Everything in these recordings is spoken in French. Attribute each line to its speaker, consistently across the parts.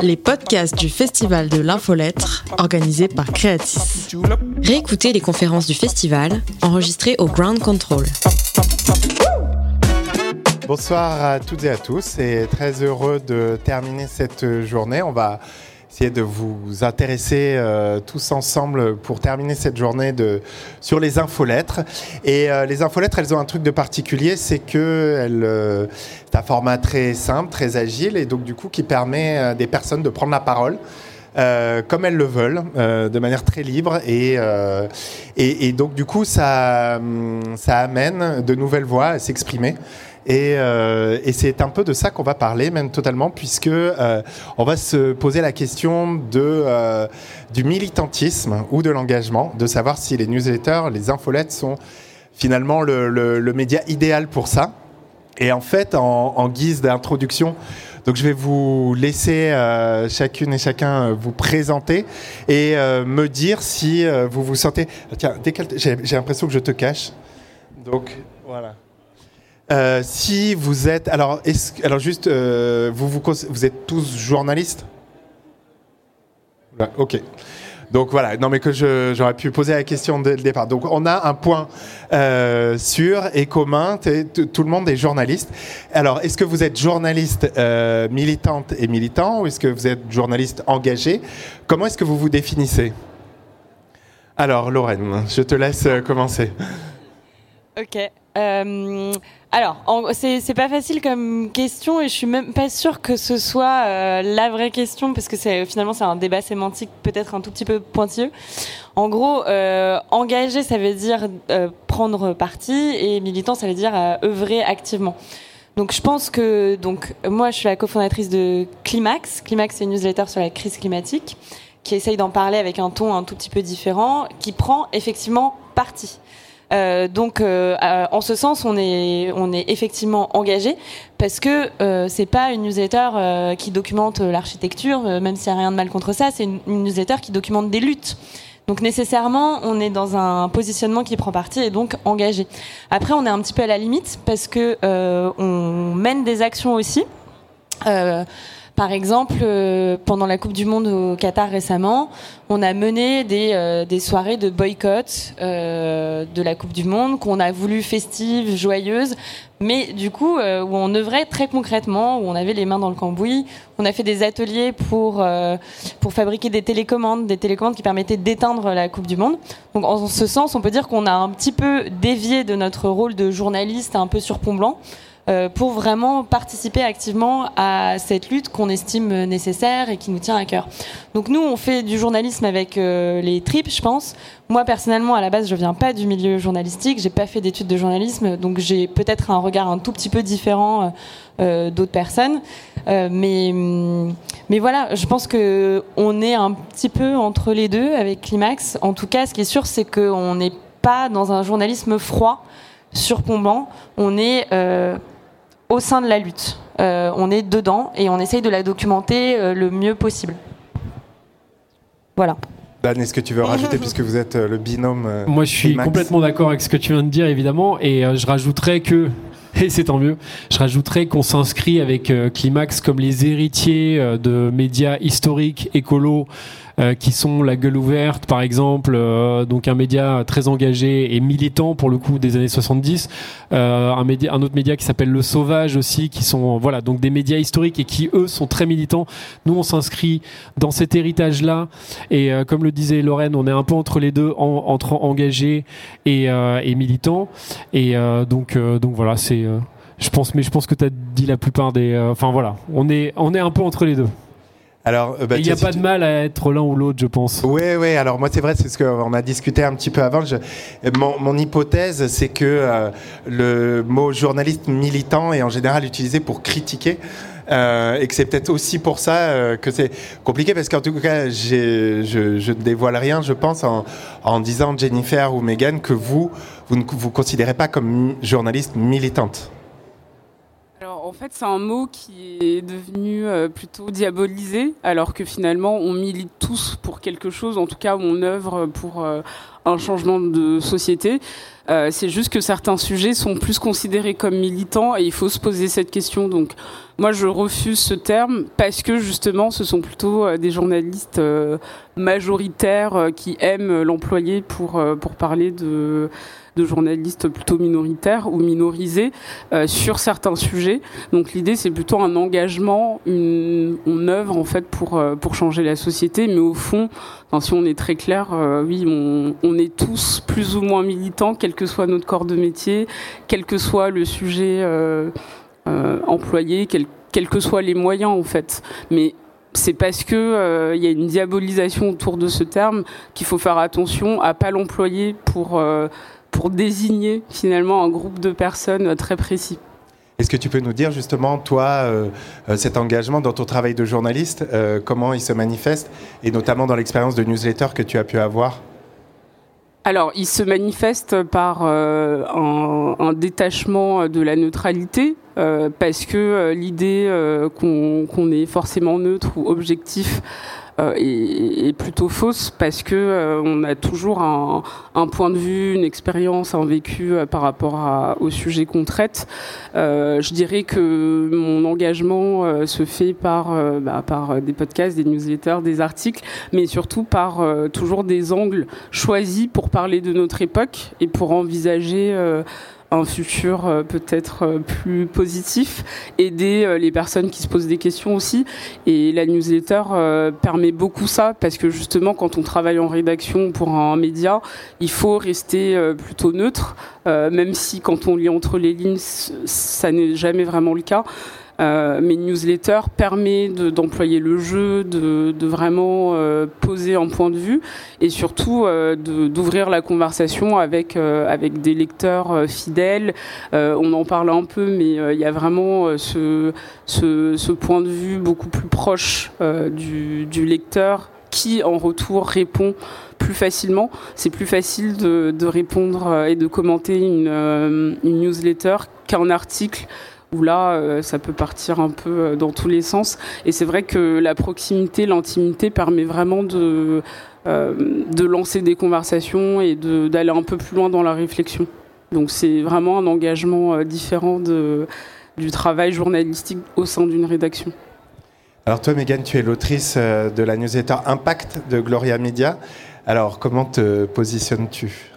Speaker 1: les podcasts du Festival de l'Infolettre, organisé par Creatis. Réécoutez les conférences du festival, enregistrées au Ground Control.
Speaker 2: Bonsoir à toutes et à tous et très heureux de terminer cette journée. On va essayer de vous intéresser euh, tous ensemble pour terminer cette journée de, sur les infolettres. Et euh, les infolettres, elles ont un truc de particulier, c'est que elles, euh, c'est un format très simple, très agile, et donc du coup qui permet à des personnes de prendre la parole. comme elles le veulent, de manière très libre et, et, et, donc du coup ça, ça amène de nouvelles voix à s'exprimer. Et, euh, et c'est un peu de ça qu'on va parler, même totalement, puisque euh, on va se poser la question de, euh, du militantisme ou de l'engagement, de savoir si les newsletters, les infolettes sont finalement le, média idéal pour ça. Et en fait, en, guise d'introduction, donc je vais vous laisser chacune et chacun vous présenter et me dire si vous vous sentez. Tiens, j'ai l'impression que je te cache. Donc voilà. Euh, si vous êtes, alors, alors juste, euh, vous, vous, êtes tous journalistes? Ok. Donc voilà, non mais que j'aurais pu poser la question dès le départ. Donc on a un point euh, sûr et commun, tout le monde est journaliste. Alors est-ce que vous êtes journaliste militante et militant ou est-ce que vous êtes journaliste engagé? Comment est-ce que vous vous définissez? Alors Lorraine, je te laisse commencer.
Speaker 3: Ok. Euh, alors, c'est pas facile comme question et je suis même pas sûre que ce soit euh, la vraie question parce que c'est finalement c'est un débat sémantique peut-être un tout petit peu pointilleux. En gros, euh, engager ça veut dire euh, prendre parti et militant ça veut dire euh, œuvrer activement. Donc je pense que donc moi je suis la cofondatrice de Climax. Climax c'est une newsletter sur la crise climatique qui essaye d'en parler avec un ton un tout petit peu différent, qui prend effectivement parti. Euh, donc, euh, en ce sens, on est, effectivement engagé parce que euh, c'est pas une newsletter euh, qui documente l'architecture, même s'il n'y a rien de mal contre ça. C'est une, une, newsletter qui documente des luttes. Donc nécessairement, on est dans un positionnement qui prend parti et donc engagé. Après, on est un petit peu à la limite parce que on mène des actions aussi. Par exemple, euh, pendant la Coupe du Monde au Qatar récemment, on a mené des, euh, des soirées de boycott euh, de la Coupe du Monde qu'on a voulu festives, joyeuses, mais du coup où on œuvrait très concrètement, où on avait les mains dans le cambouis. On a fait des ateliers pour pour fabriquer des télécommandes, des télécommandes qui permettaient d'éteindre la Coupe du Monde. Donc en ce sens, on peut dire qu'on a un petit peu dévié de notre rôle de journaliste un peu sur pont blanc euh, pour vraiment participer activement à cette lutte qu'on estime nécessaire et qui nous tient à cœur. Donc nous, on fait du journalisme avec euh, les tripes, je pense. Moi, personnellement, à la base, je viens pas du milieu journalistique, j'ai pas fait d'études de journalisme, donc j'ai peut-être un regard un tout petit peu différent euh, d'autres personnes. Euh, mais, voilà, je pense que on est un petit peu entre les deux avec Climax. En tout cas, ce qui est sûr, c'est qu'on n'est pas dans un journalisme froid, surplombant. On est euh, au sein de la lutte. Euh, on est dedans et on essaye de la documenter euh, le mieux possible. Voilà.
Speaker 2: Dan, est-ce que tu veux rajouter, puisque vous êtes euh, le binôme
Speaker 4: Moi, je suis complètement d'accord avec ce que tu viens de dire, évidemment, et je rajouterais que et c'est tant mieux. Je rajouterais qu'on s'inscrit avec Climax comme les héritiers de médias historiques, écolos, euh, qui sont La Gueule Ouverte, par exemple, euh, donc un média très engagé et militant pour le coup des années 70. Euh, un, autre média qui s'appelle Le Sauvage aussi, qui sont voilà donc des médias historiques et qui eux sont très militants. Nous, on s'inscrit dans cet héritage-là et comme le disait Lorraine, on est un peu entre les deux, en, entre engagés et, militants. Et donc voilà, je pense, mais je pense que tu as dit la plupart des. Enfin voilà, on est, on est un peu entre les deux.
Speaker 2: Alors,
Speaker 4: bah, il n'y a pas de mal à être l'un ou l'autre, je pense.
Speaker 2: Oui, oui. Alors moi, c'est vrai, c'est ce qu'on a discuté un petit peu avant. Je, mon, mon, hypothèse, c'est que euh, le mot journaliste militant est en général utilisé pour critiquer. Euh, et que c'est peut-être aussi pour ça euh, que c'est compliqué parce qu'en tout cas, je, je ne dévoile rien, je pense, en, en disant Jennifer ou Megan que vous, vous ne vous considérez pas comme journaliste militante
Speaker 5: en fait, c'est un mot qui est devenu euh, plutôt diabolisé, alors que finalement, on milite tous pour quelque chose, en tout cas, on œuvre pour euh, un changement de société. Euh, c'est juste que certains sujets sont plus considérés comme militants et il faut se poser cette question. Donc, moi, je refuse ce terme parce que justement, ce sont plutôt des journalistes majoritaires qui aiment l'employer pour pour parler de de journalistes plutôt minoritaires ou minorisés euh, sur certains sujets. Donc l'idée c'est plutôt un engagement, une, on œuvre en fait pour euh, pour changer la société, mais au fond, si on est très clair, euh, oui, on, on, est tous plus ou moins militants, quel que soit notre corps de métier, quel que soit le sujet employé, quels quel que soient les moyens en fait. Mais c'est parce que il y a une diabolisation autour de ce terme qu'il faut faire attention à pas l'employer pour pour désigner finalement un groupe de personnes très précis.
Speaker 2: Est-ce que tu peux nous dire justement, toi, euh, euh, cet engagement dans ton travail de journaliste, euh, comment il se manifeste, et notamment dans l'expérience de newsletter que tu as pu avoir?
Speaker 5: Alors, il se manifeste par un, détachement de la neutralité, parce que l'idée qu'on est forcément neutre ou objectif euh, est, plutôt fausse parce que euh, on a toujours un, un, point de vue, une expérience, un vécu euh, par rapport à, au sujet qu'on traite. je dirais que mon engagement se fait par, bah, par des podcasts, des newsletters, des articles, mais surtout par toujours des angles choisis pour parler de notre époque et pour envisager un futur euh, peut-être euh, plus positif, aider euh, les personnes qui se posent des questions aussi. Et la newsletter permet beaucoup ça parce que justement quand on travaille en rédaction pour un média, il faut rester plutôt neutre, même si quand on lit entre les lignes, ça n'est jamais vraiment le cas. Euh, mes newsletters permet d'employer le jeu, de, vraiment euh, poser un point de vue et surtout euh, d'ouvrir la conversation avec avec des lecteurs fidèles. on en parle un peu, mais il y a vraiment ce, point de vue beaucoup plus proche du, lecteur qui en retour répond plus facilement. C'est plus facile de, répondre et de commenter une newsletter qu'un article où là, euh, ça peut partir un peu euh, dans tous les sens. Et c'est vrai que la proximité, l'intimité permet vraiment de, euh, lancer des conversations et d'aller un peu plus loin dans la réflexion. Donc c'est vraiment un engagement différent du travail journalistique au sein d'une rédaction.
Speaker 2: Alors toi, Megan, tu es l'autrice de la newsletter Impact de Gloria Media. Alors comment te positionnes-tu?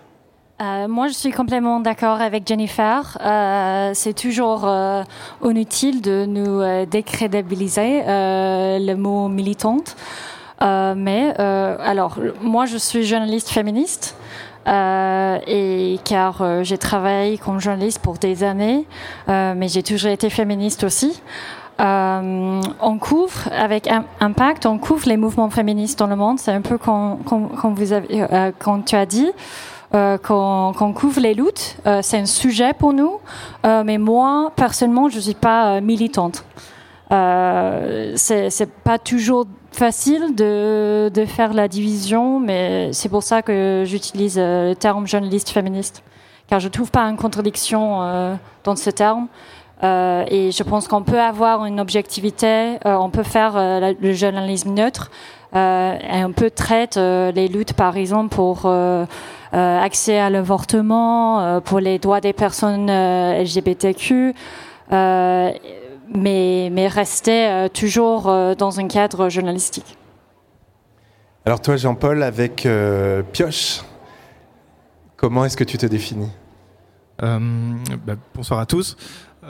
Speaker 6: Euh, moi, je suis complètement d'accord avec Jennifer. Euh, c'est toujours euh, inutile de nous euh, décrédibiliser euh, le mot militante. mais alors, moi, je suis journaliste féministe. et car j'ai travaillé comme journaliste pour des années, mais j'ai toujours été féministe aussi. on couvre avec Impact, on couvre les mouvements féministes dans le monde. C'est un peu comme, comme, comme vous avez, quand tu as dit euh, qu'on couvre les luttes. Euh, c'est un sujet pour nous, euh, mais moi, personnellement, je ne suis pas militante. c'est pas toujours facile de, faire la division, mais c'est pour ça que j'utilise le terme journaliste féministe, car je ne trouve pas une contradiction dans ce terme. et je pense qu'on peut avoir une objectivité, on peut faire le journalisme neutre, et on peut traiter les luttes, par exemple, pour euh, accès à l'avortement, euh, pour les droits des personnes euh, LGBTQ, mais, mais rester toujours dans un cadre journalistique.
Speaker 2: Alors toi, Jean-Paul, avec Pioche, comment est-ce que tu te définis?
Speaker 7: Bah, Bonsoir à tous.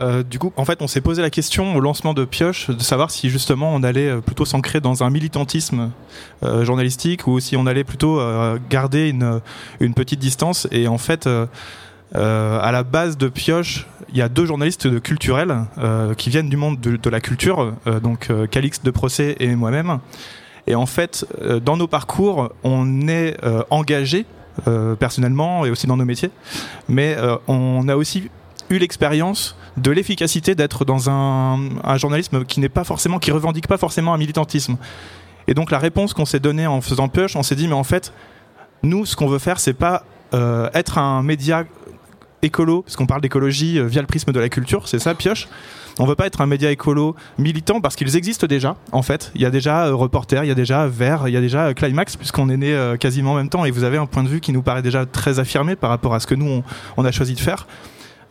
Speaker 7: Euh, du coup, en fait, on s'est posé la question au lancement de Pioche de savoir si justement on allait euh, plutôt s'ancrer dans un militantisme euh, journalistique ou si on allait plutôt garder une, une, petite distance. Et en fait, à la base de Pioche, il y a deux journalistes culturels qui viennent du monde de, de la culture, donc Calix de Procès et moi-même. Et en fait, dans nos parcours, on est engagé personnellement et aussi dans nos métiers, mais on a aussi eu l'expérience de l'efficacité d'être dans un, journalisme qui n'est pas forcément, qui revendique pas forcément un militantisme. Et donc la réponse qu'on s'est donnée en faisant push, on s'est dit mais en fait, nous, ce qu'on veut faire, c'est pas euh, être un média écolo, parce qu'on parle d'écologie via le prisme de la culture, c'est ça, pioche? On veut pas être un média écolo militant parce qu'ils existent déjà. En fait, il y a déjà Reporter, il y a déjà Vert, il y a déjà Climax, puisqu'on est né quasiment en même temps. Et vous avez un point de vue qui nous paraît déjà très affirmé par rapport à ce que nous on, a choisi de faire.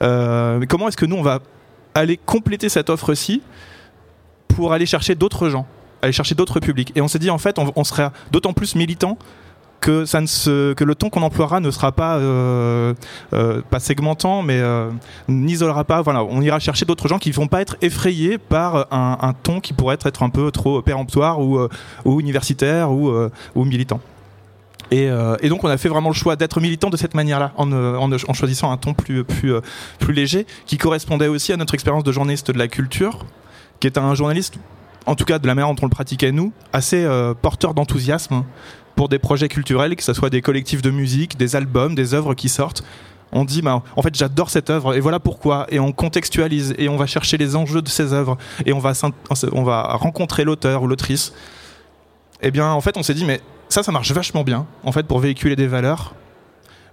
Speaker 7: Mais comment est-ce que nous on va aller compléter cette offre-ci pour aller chercher d'autres gens, aller chercher d'autres publics? Et on s'est dit en fait, on, on serait d'autant plus militant que, ça ne que le ton qu'on emploiera ne sera pas, euh, euh, pas segmentant, mais euh, n'isolera pas. Voilà, on ira chercher d'autres gens qui ne vont pas être effrayés par un, un, ton qui pourrait être un peu trop péremptoire ou, universitaire ou militant. Et, et, donc on a fait vraiment le choix d'être militant de cette manière-là, en, en, choisissant un ton plus, plus, léger, qui correspondait aussi à notre expérience de journaliste de la culture, qui est un journaliste, en tout cas de la manière dont on le pratiquait nous, assez porteur d'enthousiasme pour des projets culturels, que ce soit des collectifs de musique, des albums, des œuvres qui sortent. On dit, bah, en fait, j'adore cette œuvre et voilà pourquoi. Et on contextualise et on va chercher les enjeux de ces œuvres et on va rencontrer l'auteur ou l'autrice. Eh bien, en fait, on s'est dit, mais ça, ça marche vachement bien, en fait, pour véhiculer des valeurs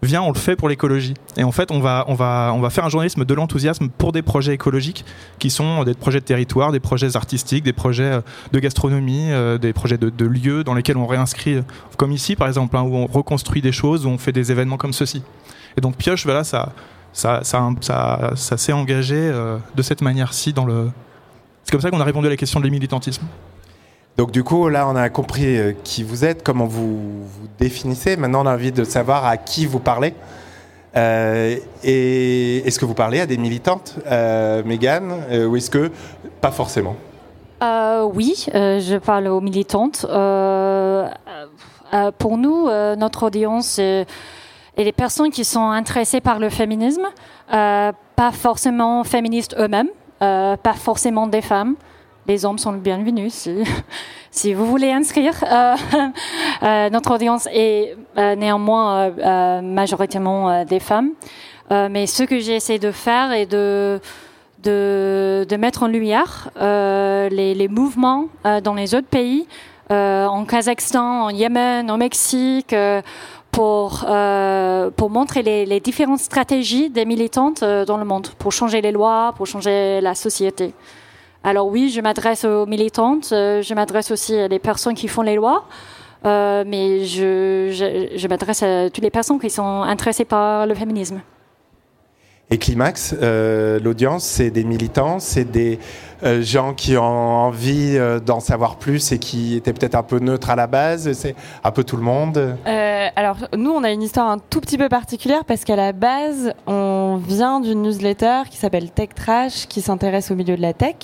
Speaker 7: viens, on le fait pour l'écologie. Et en fait, on va, on, va, on va faire un journalisme de l'enthousiasme pour des projets écologiques qui sont des projets de territoire, des projets artistiques, des projets euh, de gastronomie, euh, des projets de, lieux dans lesquels on réinscrit, euh, comme ici par exemple, hein, où on reconstruit des choses, où on fait des événements comme ceci. Et donc Pioche, voilà, ça, ça, ça, ça, s'est engagé de cette manière-ci dans le. C'est comme ça qu'on a répondu à la question de l'militantisme.
Speaker 2: Donc du coup, là, on a compris euh, qui vous êtes, comment vous vous définissez. Maintenant, on a envie de savoir à qui vous parlez. Euh, et est-ce que vous parlez à des militantes, euh, Mégane, euh, ou est-ce que pas forcément?
Speaker 6: Oui, je parle aux militantes. pour nous, notre audience et les personnes qui sont intéressées par le féminisme, pas forcément féministes eux-mêmes, pas forcément des femmes les hommes sont bienvenus si, vous voulez inscrire. Euh, euh, notre audience est euh, néanmoins majoritairement des femmes. mais ce que j'ai essayé de faire est de, de, mettre en lumière les, les, mouvements dans les autres pays, en Kazakhstan, en Yémen, au Mexique, pour, pour montrer les, les, différentes stratégies des militantes dans le monde, pour changer les lois, pour changer la société. Alors oui, je m'adresse aux militantes, euh, je m'adresse aussi à des personnes qui font les lois, euh, mais je, m'adresse à toutes les personnes qui sont intéressées par le féminisme.
Speaker 2: Et Climax, euh, l'audience, c'est des militants, c'est des gens qui ont envie d'en savoir plus et qui étaient peut-être un peu neutres à la base. C'est un peu tout le monde.
Speaker 3: alors nous, on a une histoire un tout petit peu particulière parce qu'à la base, on vient d'une newsletter qui s'appelle Tech Trash, qui s'intéresse au milieu de la tech.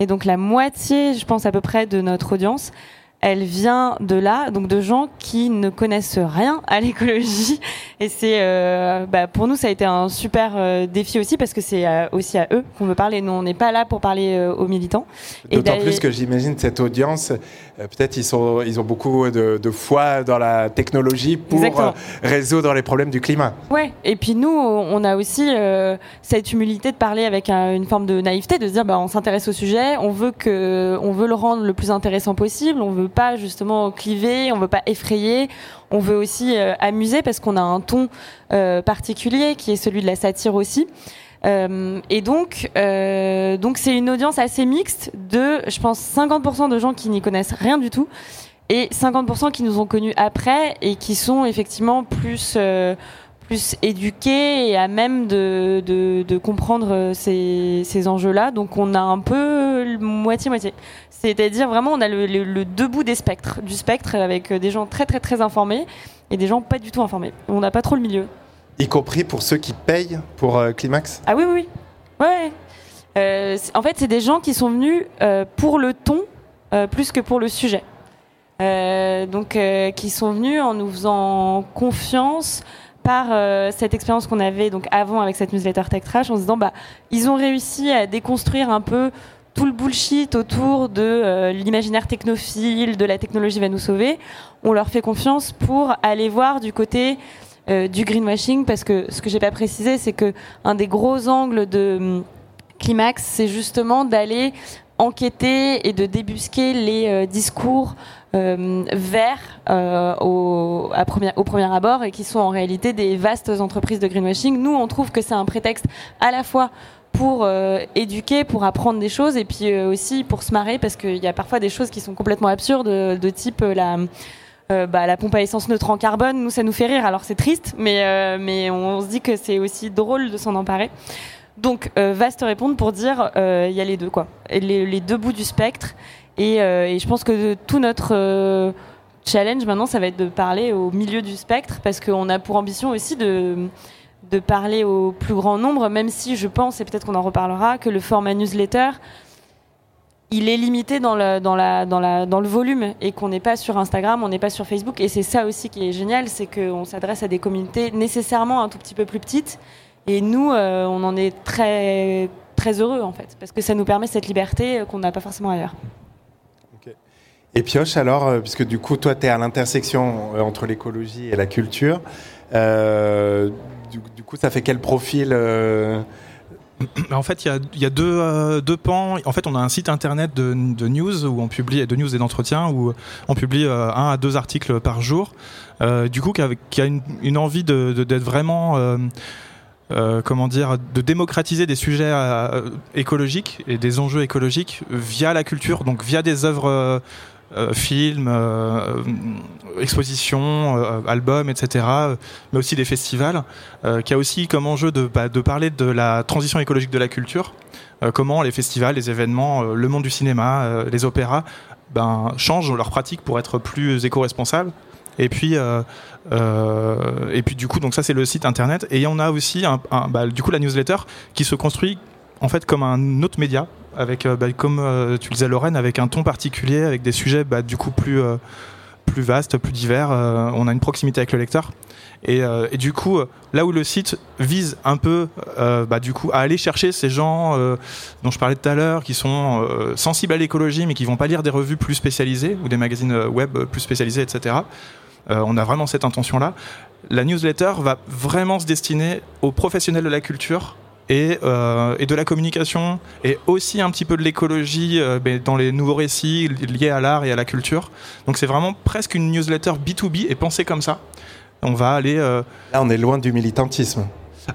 Speaker 3: Et donc la moitié, je pense à peu près, de notre audience elle vient de là, donc de gens qui ne connaissent rien à l'écologie. Et c'est, euh, bah, pour nous, ça a été un super euh, défi aussi parce que c'est euh, aussi à eux qu'on veut parler. Nous, on n'est pas là pour parler aux militants.
Speaker 2: D'autant plus que j'imagine cette audience, peut-être ils sont, ils ont beaucoup de, foi dans la technologie pour résoudre les problèmes du climat.
Speaker 3: Ouais. Et puis nous, on a aussi cette humilité de parler avec une forme de naïveté, de se dire, bah, on s'intéresse au sujet, on veut que, on veut le rendre le plus intéressant possible, on veut pas justement cliver, on veut pas effrayer, on veut aussi euh, amuser parce qu'on a un ton euh, particulier qui est celui de la satire aussi. Euh, et donc, donc c'est une audience assez mixte de, je pense, 50% de gens qui n'y connaissent rien du tout et 50% qui nous ont connus après et qui sont effectivement plus plus éduqués et à même de, de, comprendre ces, ces enjeux-là. Donc on a un peu moitié-moitié. C'est-à-dire vraiment on a le, le, deux bouts des spectres, du spectre avec des gens très très très informés et des gens pas du tout informés. On n'a pas trop le milieu.
Speaker 2: Y compris pour ceux qui payent pour euh, Climax
Speaker 3: Ah oui, oui, oui. Ouais. Euh, en fait, c'est des gens qui sont venus euh, pour le ton plus que pour le sujet. donc, qui sont venus en nous faisant confiance, par cette expérience qu'on avait donc avant avec cette newsletter Tech Trash en se disant bah ils ont réussi à déconstruire un peu tout le bullshit autour de l'imaginaire technophile, de la technologie va nous sauver. On leur fait confiance pour aller voir du côté euh, du greenwashing parce que ce que j'ai pas précisé c'est que un des gros angles de hum, Climax c'est justement d'aller enquêter et de débusquer les discours verts au, à au premier abord et qui sont en réalité des vastes entreprises de greenwashing. Nous, on trouve que c'est un prétexte à la fois pour éduquer, pour apprendre des choses et puis aussi pour se marrer parce qu'il y a parfois des choses qui sont complètement absurdes de type la euh, bah, la pompe à essence neutre en carbone, nous ça nous fait rire. Alors c'est triste, mais euh, mais on se dit que c'est aussi drôle de s'en emparer. Donc euh, vaste répondre pour dire il y a les deux quoi, les, les, deux bouts du spectre. Et, et je pense que tout notre challenge maintenant, ça va être de parler au milieu du spectre parce qu'on a pour ambition aussi de de parler au plus grand nombre, même si je pense, et peut-être qu'on en reparlera, que le format newsletter, il est limité dans le, dans la, dans la, dans le volume et qu'on n'est pas sur Instagram, on n'est pas sur Facebook. Et c'est ça aussi qui est génial, c'est qu'on s'adresse à des communautés nécessairement un tout petit peu plus petites. Et nous, euh, on en est très, très heureux en fait, parce que ça nous permet cette liberté qu'on n'a pas forcément ailleurs.
Speaker 2: Et Pioche, alors, euh, puisque du coup, toi, tu es à l'intersection euh, entre l'écologie et la culture, du, coup, ça fait quel profil
Speaker 7: en fait, il y a, euh, deux, pans. En fait, on a un site internet de, news où on publie de news et d'entretien où on publie euh, un à deux articles par jour. Euh, du coup, qui a, une, envie d'être vraiment comment dire, de démocratiser des sujets écologiques et des enjeux écologiques via la culture, donc via des œuvres films, euh, expositions, euh, albums, etc., mais aussi des festivals, qui a aussi comme enjeu de, bah, de parler de la transition écologique de la culture, comment les festivals, les événements, le monde du cinéma, les opéras, ben, changent leurs pratiques pour être plus éco-responsables. Et puis, euh, et puis du coup, donc ça c'est le site internet. Et on a aussi bah, du coup la newsletter qui se construit en fait comme un autre média avec, euh, bah, comme euh, tu le disais Lorraine, avec un ton particulier, avec des sujets bah, du coup plus, euh, plus vastes, plus divers. on a une proximité avec le lecteur. Et, du coup, là où le site vise un peu, bah, du coup, à aller chercher ces gens dont je parlais tout à l'heure, qui sont sensibles à l'écologie, mais qui vont pas lire des revues plus spécialisées ou des magazines web plus spécialisés, etc. on a vraiment cette intention-là. La newsletter va vraiment se destiner aux professionnels de la culture euh, et, de la communication et aussi un petit peu de l'écologie euh, dans les nouveaux récits liés à l'art et à la culture. Donc c'est vraiment presque une newsletter B2B et pensée comme ça. On va aller... Euh,
Speaker 2: Là on est loin du militantisme.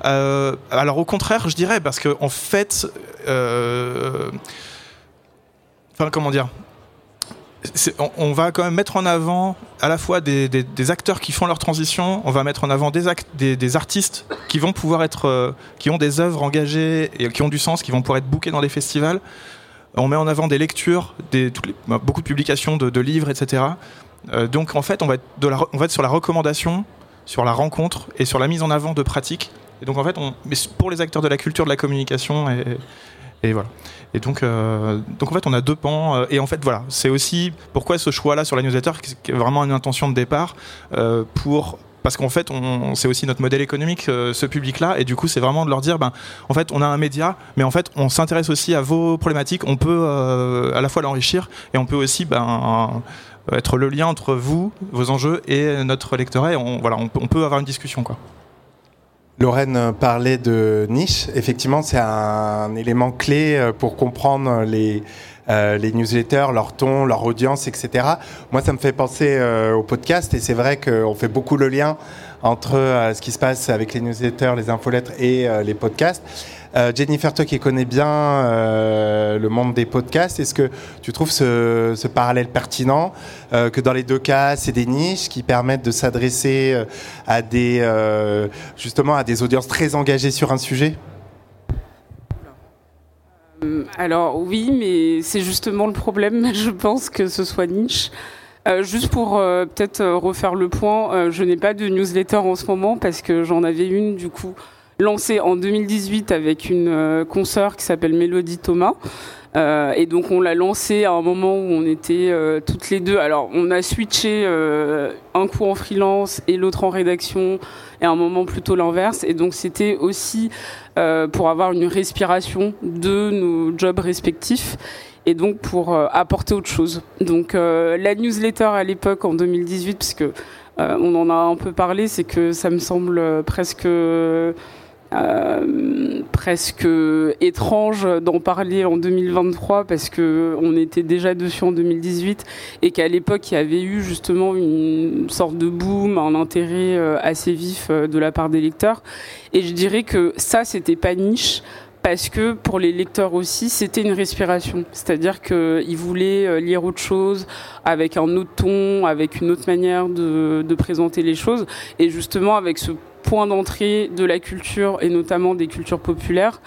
Speaker 7: alors au contraire je dirais parce qu'en en fait... Enfin comment dire on, va quand même mettre en avant à la fois des, acteurs qui font leur transition, on va mettre en avant des, des, artistes qui vont pouvoir être, euh, qui ont des œuvres engagées et qui ont du sens, qui vont pouvoir être bookés dans les festivals. On met en avant des lectures, bah, beaucoup de publications de, livres, etc. Euh, donc en fait, on va, être sur la recommandation, sur la rencontre et sur la mise en avant de pratiques. Et donc en fait, on, pour les acteurs de la culture, de la communication et, et voilà. Et donc, euh, donc en fait, on a deux pans. Euh, et en fait, voilà, c'est aussi pourquoi ce choix-là sur la newsletter, qui est vraiment une intention de départ euh, pour parce qu'en fait, c'est aussi notre modèle économique, ce public-là, et du coup, c'est vraiment de leur dire, ben, en fait, on a un média, mais en fait, on s'intéresse aussi à vos problématiques, on peut à la fois l'enrichir, et on peut aussi, ben, être le lien entre vous, vos enjeux, et notre lectorat, et on, on, on peut avoir une discussion, quoi.
Speaker 2: Lorraine parlait de niche. Effectivement, c'est un élément clé euh, pour comprendre les, euh, les newsletters, leur ton, leur audience, etc. Moi, ça me fait penser euh, au podcast et c'est vrai qu'on fait beaucoup le lien entre ce qui se passe avec les newsletters, les infolettres et les podcasts. Euh, Jennifer, toi qui connais bien euh, le monde des podcasts, est-ce que tu trouves ce, parallèle pertinent euh, que dans les deux cas, c'est des niches qui permettent de s'adresser à des justement à des audiences très engagées sur un sujet?
Speaker 5: Alors oui, mais c'est justement le problème, je pense, que ce soit niche. juste pour peut-être refaire le point, je n'ai pas de newsletter en ce moment parce que j'en avais une du coup lancé en 2018 avec une euh, consoeur qui s'appelle Mélodie Thomas. Euh, et donc on l'a lancé à un moment où on était euh, toutes les deux. Alors on a switché un coup en freelance et l'autre en rédaction, et à un moment plutôt l'inverse. Et donc c'était aussi pour avoir une respiration de nos jobs respectifs et donc pour apporter autre chose. Donc la newsletter à l'époque en 2018, puisque on en a un peu parlé, c'est que ça me semble presque euh, presque étrange d'en parler en 2023 parce que on était déjà dessus en 2018 et qu'à l'époque il y avait eu justement une sorte de boom, un intérêt euh, assez vif euh, de la part des lecteurs. Et je dirais que ça c'était pas niche parce que pour les lecteurs aussi, c'était une respiration. C'est-à-dire qu'ils voulaient lire autre chose, avec un autre ton, avec une autre manière de, de présenter les choses. Et justement, avec ce point d'entrée de la culture et notamment des cultures populaires.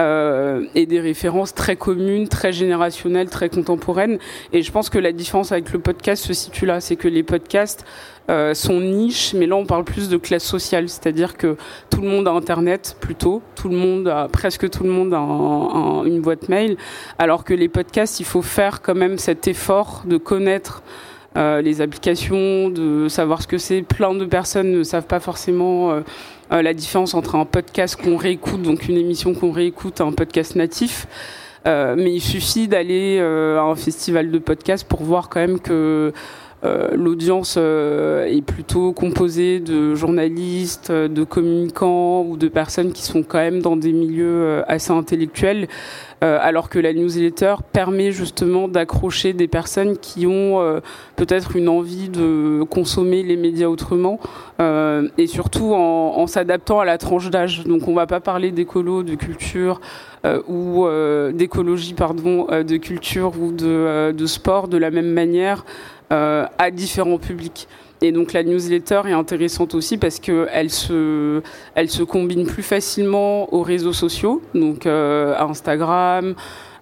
Speaker 5: Euh, et des références très communes, très générationnelles, très contemporaines. Et je pense que la différence avec le podcast se situe là, c'est que les podcasts euh, sont niches, mais là on parle plus de classe sociale, c'est-à-dire que tout le monde a Internet plutôt, tout le monde a, presque tout le monde a une boîte mail, alors que les podcasts, il faut faire quand même cet effort de connaître euh, les applications, de savoir ce que c'est. Plein de personnes ne savent pas forcément euh, euh, la différence entre un podcast qu'on réécoute, donc une émission qu'on réécoute, un podcast natif. mais il suffit d'aller à un festival de podcasts pour voir quand même que l'audience est plutôt composée de journalistes, de communicants ou de personnes qui sont quand même dans des milieux assez intellectuels. Euh, alors que la newsletter permet justement d'accrocher des personnes qui ont euh, peut-être une envie de consommer les médias autrement euh, et surtout en, s'adaptant à la tranche d'âge. Donc on ne va pas parler d'écolo, de culture ou d'écologie, de culture ou de, sport de la même manière à différents publics. Et donc la newsletter est intéressante aussi parce qu'elle se, elle se combine plus facilement aux réseaux sociaux, donc euh, à Instagram,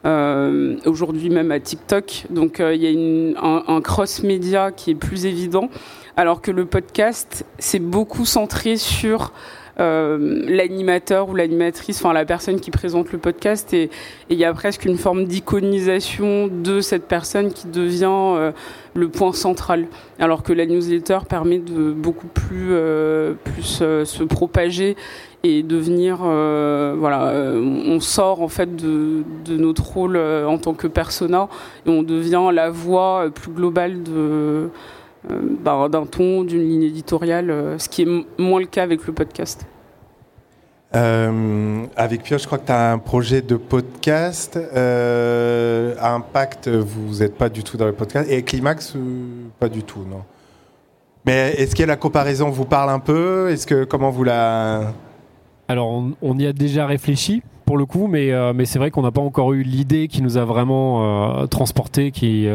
Speaker 5: euh, aujourd'hui même à TikTok. Donc euh, il y a un, un cross-média qui est plus évident, alors que le podcast, c'est beaucoup centré sur euh, l'animateur ou l'animatrice, enfin la personne qui présente le podcast, et il y a presque une forme d'iconisation de cette personne qui devient euh, le point central, alors que la newsletter permet de beaucoup plus, euh, se propager et devenir voilà on sort en fait de, de notre rôle en tant que persona et on devient la voix plus globale de bah, d'un ton, d'une ligne éditoriale, ce qui est moins le cas avec le podcast.
Speaker 2: Euh, avec Pio, je crois que tu as un projet de podcast. Euh, Impact, vous n'êtes pas du tout dans le podcast. Et Climax, euh, pas du tout, non. Mais est-ce que la comparaison vous parle un peu? Est-ce que comment vous la
Speaker 4: Alors, on, y a déjà réfléchi pour le coup, mais, euh, mais c'est vrai qu'on n'a pas encore eu l'idée qui nous a vraiment transporté. Qui,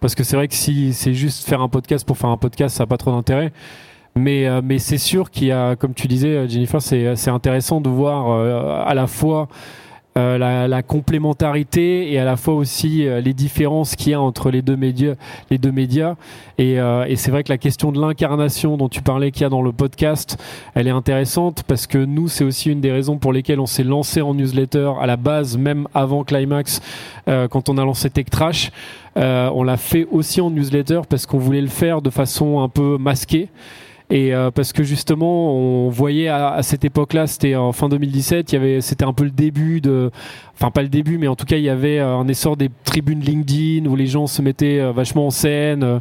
Speaker 4: parce que c'est vrai que si c'est juste faire un podcast pour faire un podcast, ça n'a pas trop d'intérêt. Mais, euh, mais c'est sûr qu'il y a, comme tu disais, euh, Jennifer, c'est intéressant de voir euh, à la fois la, la, complémentarité et à la fois aussi les différences qu'il y a entre les deux médias. Les deux médias. Et, et c'est vrai que la question de l'incarnation dont tu parlais qu'il y a dans le podcast, elle est intéressante parce que nous, c'est aussi une des raisons pour lesquelles on s'est lancé en newsletter à la base, même avant Climax, quand on a lancé Tech Trash. on l'a fait aussi en newsletter parce qu'on voulait le faire de façon un peu masquée. Et euh, parce que justement, on voyait à, cette époque-là, c'était en fin 2017, il y avait, c'était un peu le début de, enfin pas le début, mais en tout cas, il y avait euh, un essor des tribunes LinkedIn où les gens se mettaient euh, vachement en scène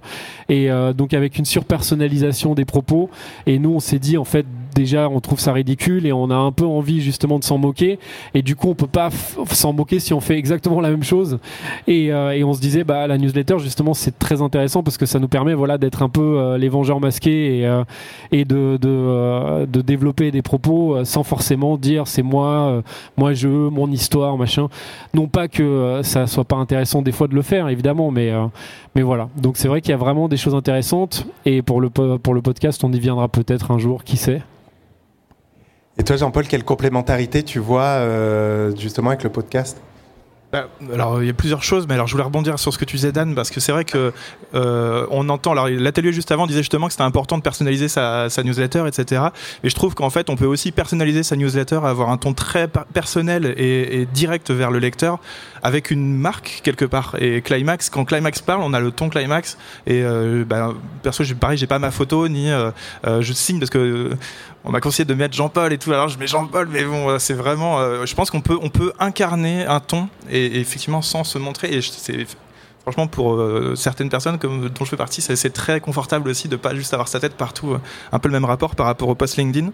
Speaker 4: et donc avec une surpersonnalisation des propos. Et nous, on s'est dit en fait, déjà, on trouve ça ridicule et on a un peu envie justement de s'en moquer. Et du coup, on peut pas s'en moquer si on fait exactement la même chose. Et, et on se disait, bah la newsletter justement, c'est très intéressant parce que ça nous permet, voilà, d'être un peu les vengeurs masqués et euh, de, développer des propos euh, sans forcément dire c'est moi, euh, moi je, mon histoire, machin. Non pas que ça soit pas intéressant des fois de le faire, évidemment, mais, mais voilà. Donc c'est vrai qu'il y a vraiment des choses intéressantes et pour le, pour le podcast, on y viendra peut-être un jour, qui sait.
Speaker 2: Et toi, Jean-Paul, quelle complémentarité tu vois justement avec le podcast?
Speaker 7: Bah, alors il y a plusieurs choses, mais alors je voulais rebondir sur ce que tu disais Dan, parce que c'est vrai que euh, on entend. Alors l'atelier juste avant disait justement que c'était important de personnaliser sa, newsletter, etc. Et je trouve qu'en fait on peut aussi personnaliser sa newsletter, avoir un ton très personnel et, direct vers le lecteur, avec une marque quelque part. Et Climax, quand Climax parle, on a le ton Climax. Et euh, bah, perso, pareil, j'ai pas ma photo ni euh, euh je signe parce que on m'a conseillé de mettre Jean-Paul et tout. Alors je mets Jean-Paul, mais bon, euh, c'est vraiment. Euh, je pense qu'on peut, on peut incarner un ton et, effectivement sans se montrer. Et franchement, pour certaines personnes comme dont je fais partie, c'est très confortable aussi de pas juste avoir sa tête partout, un peu le même rapport par rapport au post LinkedIn.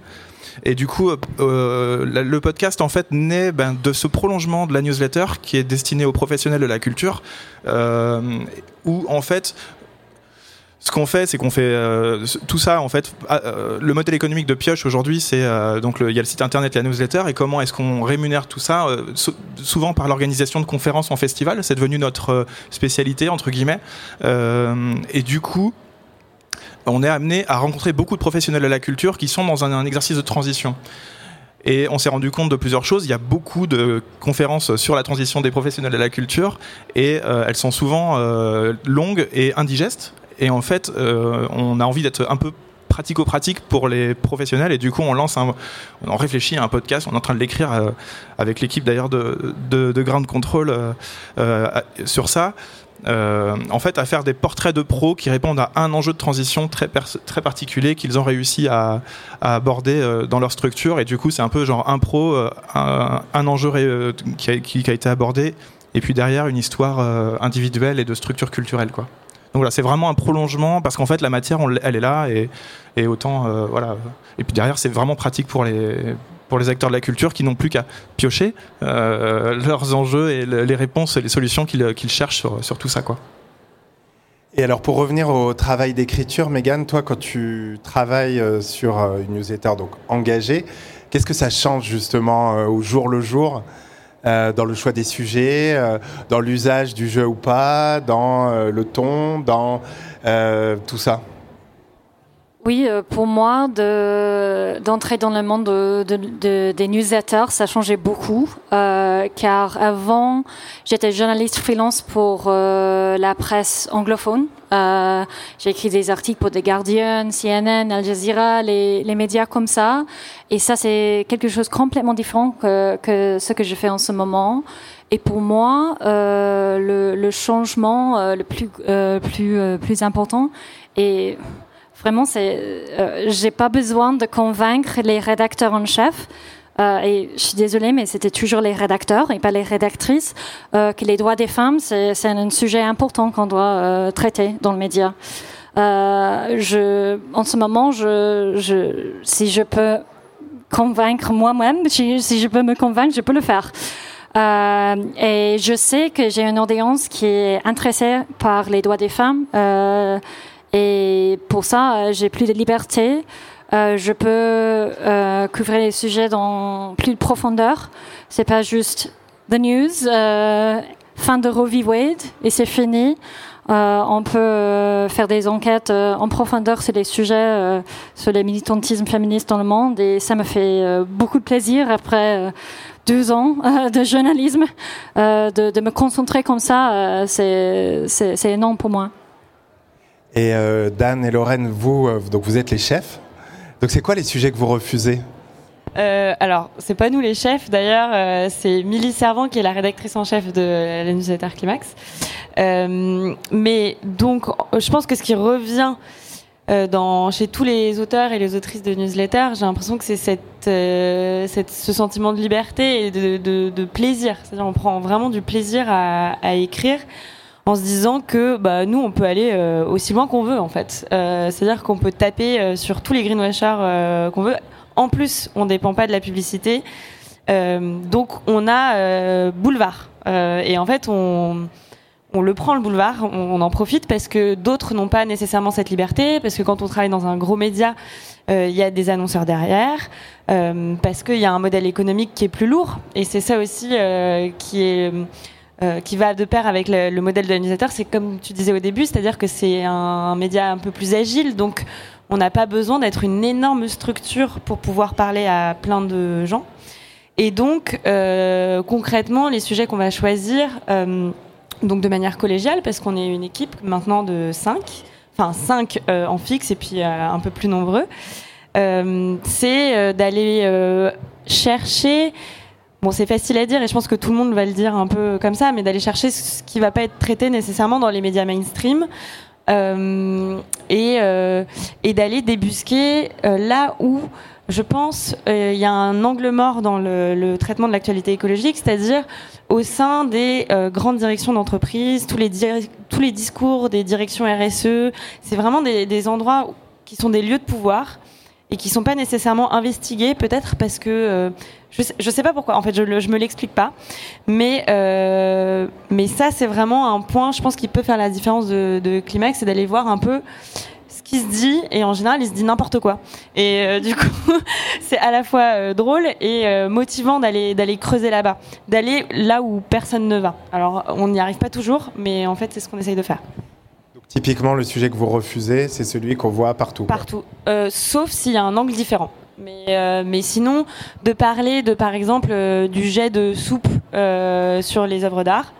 Speaker 7: Et du coup, le podcast en fait naît ben, de ce prolongement de la newsletter qui est destinée aux professionnels de la culture, où en fait ce qu'on fait, c'est qu'on fait euh, tout ça en fait. Ah, euh, le modèle économique de Pioche aujourd'hui, c'est euh, donc il y a le site internet, la newsletter, et comment est-ce qu'on rémunère tout ça Souvent par l'organisation de conférences en festival, c'est devenu notre spécialité entre guillemets. et du coup, on est amené à rencontrer beaucoup de professionnels de la culture qui sont dans un, exercice de transition. Et on s'est rendu compte de plusieurs choses. Il y a beaucoup de conférences sur la transition des professionnels de la culture et elles sont souvent longues et indigestes. Et en fait, euh, on a envie d'être un peu pratico-pratique pour les professionnels et du coup on lance on réfléchit à un podcast. On est en train de l'écrire euh, avec l'équipe d'ailleurs de, de, Ground Control euh, sur ça. En fait à faire des portraits de pros qui répondent à un enjeu de transition très, très particulier qu'ils ont réussi à, aborder dans leur structure. Et du coup c'est un peu genre un pro un, enjeu qui a, qui a, été abordé. Et puis derrière une histoire individuelle et de structure culturelle quoi. Donc voilà, c'est vraiment un prolongement parce qu'en fait la matière, elle est là et, autant euh, voilà. Et puis derrière, c'est vraiment pratique pour les pour les acteurs de la culture qui n'ont plus qu'à piocher euh, leurs enjeux et les réponses et les solutions qu'ils cherchent sur, tout ça quoi.
Speaker 2: Et alors pour revenir au travail d'écriture, Megan, toi quand tu travailles euh, sur une newsletter donc engagée, qu'est-ce que ça change justement au jour le jour? Euh, dans le choix des sujets, euh, dans l'usage du jeu ou pas, dans euh, le ton, dans tout ça
Speaker 6: oui, pour moi, d'entrer dans le monde des newsletters, ça changeait beaucoup, car avant, j'étais journaliste freelance pour la presse anglophone. J'ai écrit des articles pour The Guardian, CNN, Al Jazeera, les, les médias comme ça. Et ça, c'est quelque chose complètement différent que, que, ce que je fais en ce moment. Et pour moi, euh, le, le, changement euh, le plus euh, plus euh, plus important et vraiment, c'est j'ai pas besoin de convaincre les rédacteurs en chef. et je suis désolée, mais c'était toujours les rédacteurs et pas les rédactrices que les droits des femmes, c'est un sujet important qu'on doit traiter dans le média. en ce moment, si je peux convaincre moi-même. Si, je peux me convaincre, je peux le faire. Euh, et je sais que j'ai une audience qui est intéressée par les droits des femmes. Euh, et pour ça, euh, j'ai plus de liberté. Euh, je peux euh, couvrir les sujets dans plus de profondeur. C'est pas juste the news, euh, fin de Roe v. Wade et c'est fini. Euh, on peut euh, faire des enquêtes en profondeur sur les sujets, sur le militantisme féministe dans le monde, et ça me fait beaucoup de plaisir après deux ans de journalisme, de, me concentrer comme ça, c'est énorme pour moi.
Speaker 2: Et Dan et Lorraine, vous, donc vous êtes les chefs. Donc c'est quoi les sujets que vous refusez?
Speaker 3: Euh, alors, c'est pas nous les chefs d'ailleurs, euh, c'est Milly Servant qui est la rédactrice en chef de la newsletter Climax. Euh, mais donc, je pense que ce qui revient euh, chez tous les auteurs et les autrices de newsletter, j'ai l'impression que c'est euh, ce sentiment de liberté et de, plaisir. C'est-à-dire, on prend vraiment du plaisir à écrire en se disant que bah, nous, on peut aller aussi loin qu'on veut en fait. C'est-à-dire qu'on peut taper sur tous les greenwashers qu'on veut en plus, on dépend pas de la publicité. Euh, donc on a euh, boulevard. Euh, et en fait, on le prend le boulevard, on, en profite parce que d'autres n'ont pas nécessairement cette liberté, parce que quand on travaille dans un gros média, il y a des annonceurs derrière, parce qu'il y a un modèle économique qui est plus lourd. Et c'est ça aussi qui est... qui va de pair avec le, modèle de l'utilisateur, c'est comme tu disais au début, c'est-à-dire que c'est un, média un peu plus agile, donc on n'a pas besoin d'être une énorme structure pour pouvoir parler à plein de gens. Et donc, euh, concrètement, les sujets qu'on va choisir, euh, donc de manière collégiale, parce qu'on est une équipe maintenant de 5, enfin 5 euh, en fixe et puis un peu plus nombreux, c'est d'aller chercher, bon c'est facile à dire et je pense que tout le monde va le dire un peu comme ça, mais d'aller chercher ce qui va pas être traité nécessairement dans les médias mainstream, et, et d'aller débusquer là où je pense, il y a un angle mort dans le, traitement de l'actualité écologique, c'est-à-dire au sein des grandes directions d'entreprise, tous les, tous les discours des directions RSE, c'est vraiment des, endroits qui sont des lieux de pouvoir et qui sont pas nécessairement investigués, peut-être parce que euh, je, sais, sais pas pourquoi. En fait, je, je me l'explique pas, mais euh, mais ça c'est vraiment un point, je pense, qui peut faire la différence de, de Climax, c'est d'aller voir un peu ce qui se dit et en général il se dit n'importe quoi et euh, du coup c'est à la fois drôle et motivant d'aller d'aller creuser là-bas d'aller là où personne ne va alors on n'y arrive pas toujours mais en fait c'est ce qu'on essaye de faire
Speaker 2: Typiquement, le sujet que vous refusez, c'est celui qu'on voit partout.
Speaker 3: Partout, euh, sauf s'il y a un angle différent. Mais, euh, mais sinon, de parler de, par exemple, euh, du jet de soupe sur les œuvres d'art,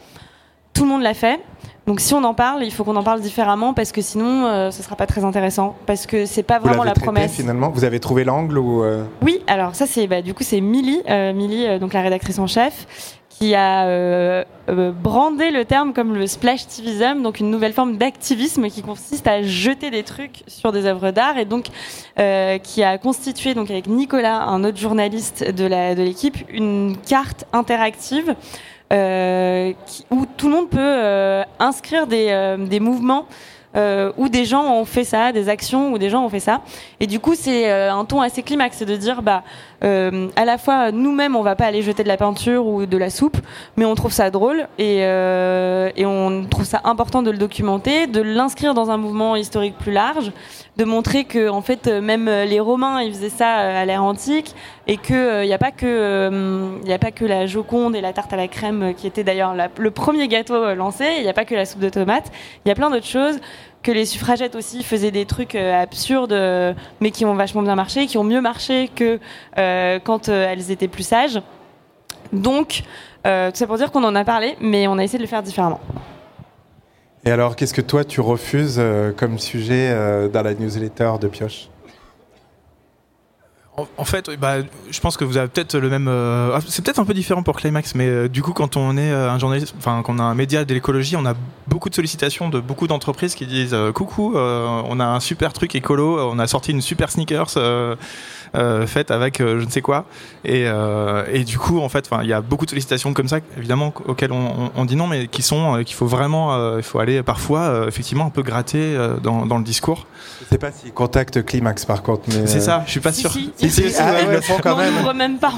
Speaker 3: tout le monde l'a fait. Donc si on en parle, il faut qu'on en parle différemment parce que sinon, ce sera pas très intéressant. Parce que c'est pas vraiment la promesse.
Speaker 2: Finalement, vous avez trouvé l'angle ou
Speaker 3: Oui, alors ça c'est bah, du coup c'est Milly, Milly donc la rédactrice en chef, qui a euh, euh, brandé le terme comme le splashtivism, donc une nouvelle forme d'activisme qui consiste à jeter des trucs sur des œuvres d'art et donc euh, qui a constitué donc avec Nicolas, un autre journaliste de l'équipe, une carte interactive où tout le monde peut inscrire des mouvements euh, où des gens ont fait ça, des actions où des gens ont fait ça. Et du coup, c'est euh, un ton assez climax, c'est de dire, bah, euh, à la fois nous-mêmes, on va pas aller jeter de la peinture ou de la soupe, mais on trouve ça drôle et, et on trouve ça important de le documenter, de l'inscrire dans un mouvement historique plus large, de montrer que en fait même les Romains ils faisaient ça à l'ère antique et que il n'y a pas que il a pas que la Joconde et la tarte à la crème qui était d'ailleurs le premier gâteau lancé, il n'y a pas que la soupe de tomates, il y a plein d'autres choses que les suffragettes aussi faisaient des trucs euh, absurdes, euh, mais qui ont vachement bien marché, qui ont mieux marché que euh, quand elles étaient plus sages. Donc, tout ça pour dire qu'on en a parlé, mais on a essayé de le faire différemment.
Speaker 2: Et alors, qu'est-ce que toi tu refuses comme sujet dans la newsletter de Pioche?
Speaker 7: En, fait, bah, je pense que vous avez peut-être le même. Euh, ah, c'est peut-être un peu différent pour Climax, mais euh, du coup, quand on est euh, un journaliste, enfin, quand on a un média de l'écologie, on a beaucoup de sollicitations de beaucoup d'entreprises qui disent coucou, on a un super truc écolo, on a sorti une super sneakers faite avec je ne sais quoi, et, et du coup, en fait, il y a beaucoup de sollicitations comme ça, évidemment, auxquelles on, on dit non, mais qui sont qu'il faut vraiment, il faut aller parfois, effectivement, un peu gratter dans, dans le discours.
Speaker 2: Je sais pas s'ils contactent Climax par contre.
Speaker 7: C'est ça, je suis pas sûr.
Speaker 2: Ah, ils le font quand même.
Speaker 3: On même pas.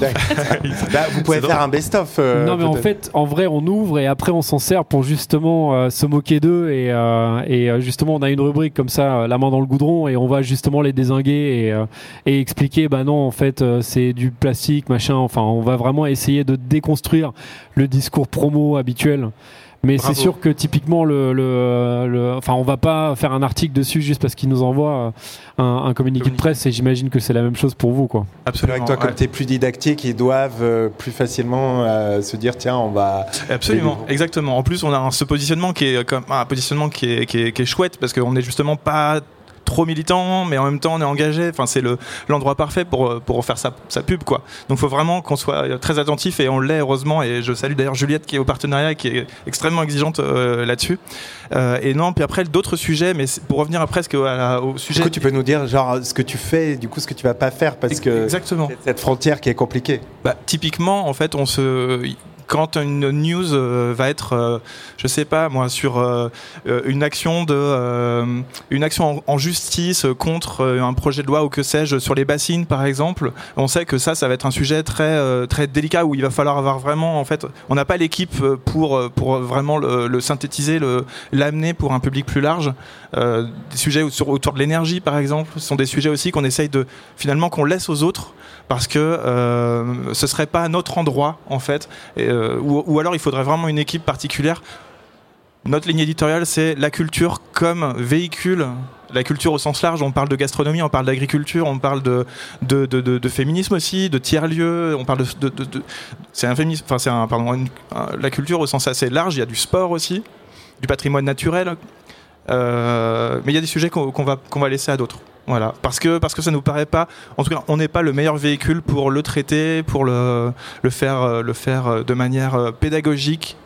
Speaker 2: Bah, vous pouvez faire un best-of.
Speaker 4: Euh, non, mais en fait, en vrai, on ouvre et après on s'en sert pour justement euh, se moquer d'eux et, euh, et justement on a une rubrique comme ça, la main dans le goudron et on va justement les désinguer et, et expliquer, bah non, en fait, c'est du plastique, machin. Enfin, on va vraiment essayer de déconstruire le discours promo habituel. Mais c'est sûr que typiquement, le, le, enfin, on va pas faire un article dessus juste parce qu'ils nous envoient un, un communiqué de presse et j'imagine que c'est la même chose pour vous, quoi.
Speaker 2: Absolument. Avec toi, comme tu es plus didactique, ils doivent euh, plus facilement euh, se dire tiens, on va.
Speaker 7: Absolument, exactement. En plus, on a ce positionnement qui est comme un positionnement qui est, qui est, qui est chouette parce qu'on est justement pas trop militant, mais en même temps on est engagé. Enfin, c'est le l'endroit parfait pour pour faire sa, sa pub, quoi. Donc, il faut vraiment qu'on soit très attentif et on l'est heureusement. Et je salue d'ailleurs Juliette qui est au partenariat, qui est extrêmement exigeante euh, là-dessus. Euh, et non, puis après d'autres sujets, mais pour revenir presque au sujet.
Speaker 2: Du coup, tu peux nous dire genre ce que tu fais, du coup ce que tu vas pas faire parce que
Speaker 7: exactement
Speaker 2: cette frontière qui est compliquée.
Speaker 7: Bah, typiquement, en fait, on se quand une news euh, va être, euh, je sais pas moi, sur euh, une action de, une action en, justice contre un projet de loi ou que sais-je sur les bassines par exemple, on sait que ça, ça va être un sujet très très délicat où il va falloir avoir vraiment, en fait, on n'a pas l'équipe pour pour vraiment le, synthétiser, le l'amener pour un public plus large. des sujets autour de l'énergie par exemple, sont des sujets aussi qu'on essaye de finalement qu'on laisse aux autres parce que euh, ce serait pas notre endroit en fait, euh, ou, alors il faudrait vraiment une équipe particulière. Notre ligne éditoriale, c'est la culture comme véhicule. La culture au sens large, on parle de gastronomie, on parle d'agriculture, on parle de, féminisme aussi, de tiers-lieux, on parle de. c'est un féminisme, enfin, c'est un, pardon, la culture au sens assez large, il y a du sport aussi, du patrimoine naturel, euh, mais il y a des sujets qu'on va, qu'on va laisser à d'autres. Voilà, parce que parce que ça nous paraît pas, en tout cas, on n'est pas le meilleur véhicule pour le traiter, pour le, le faire le faire de manière pédagogique.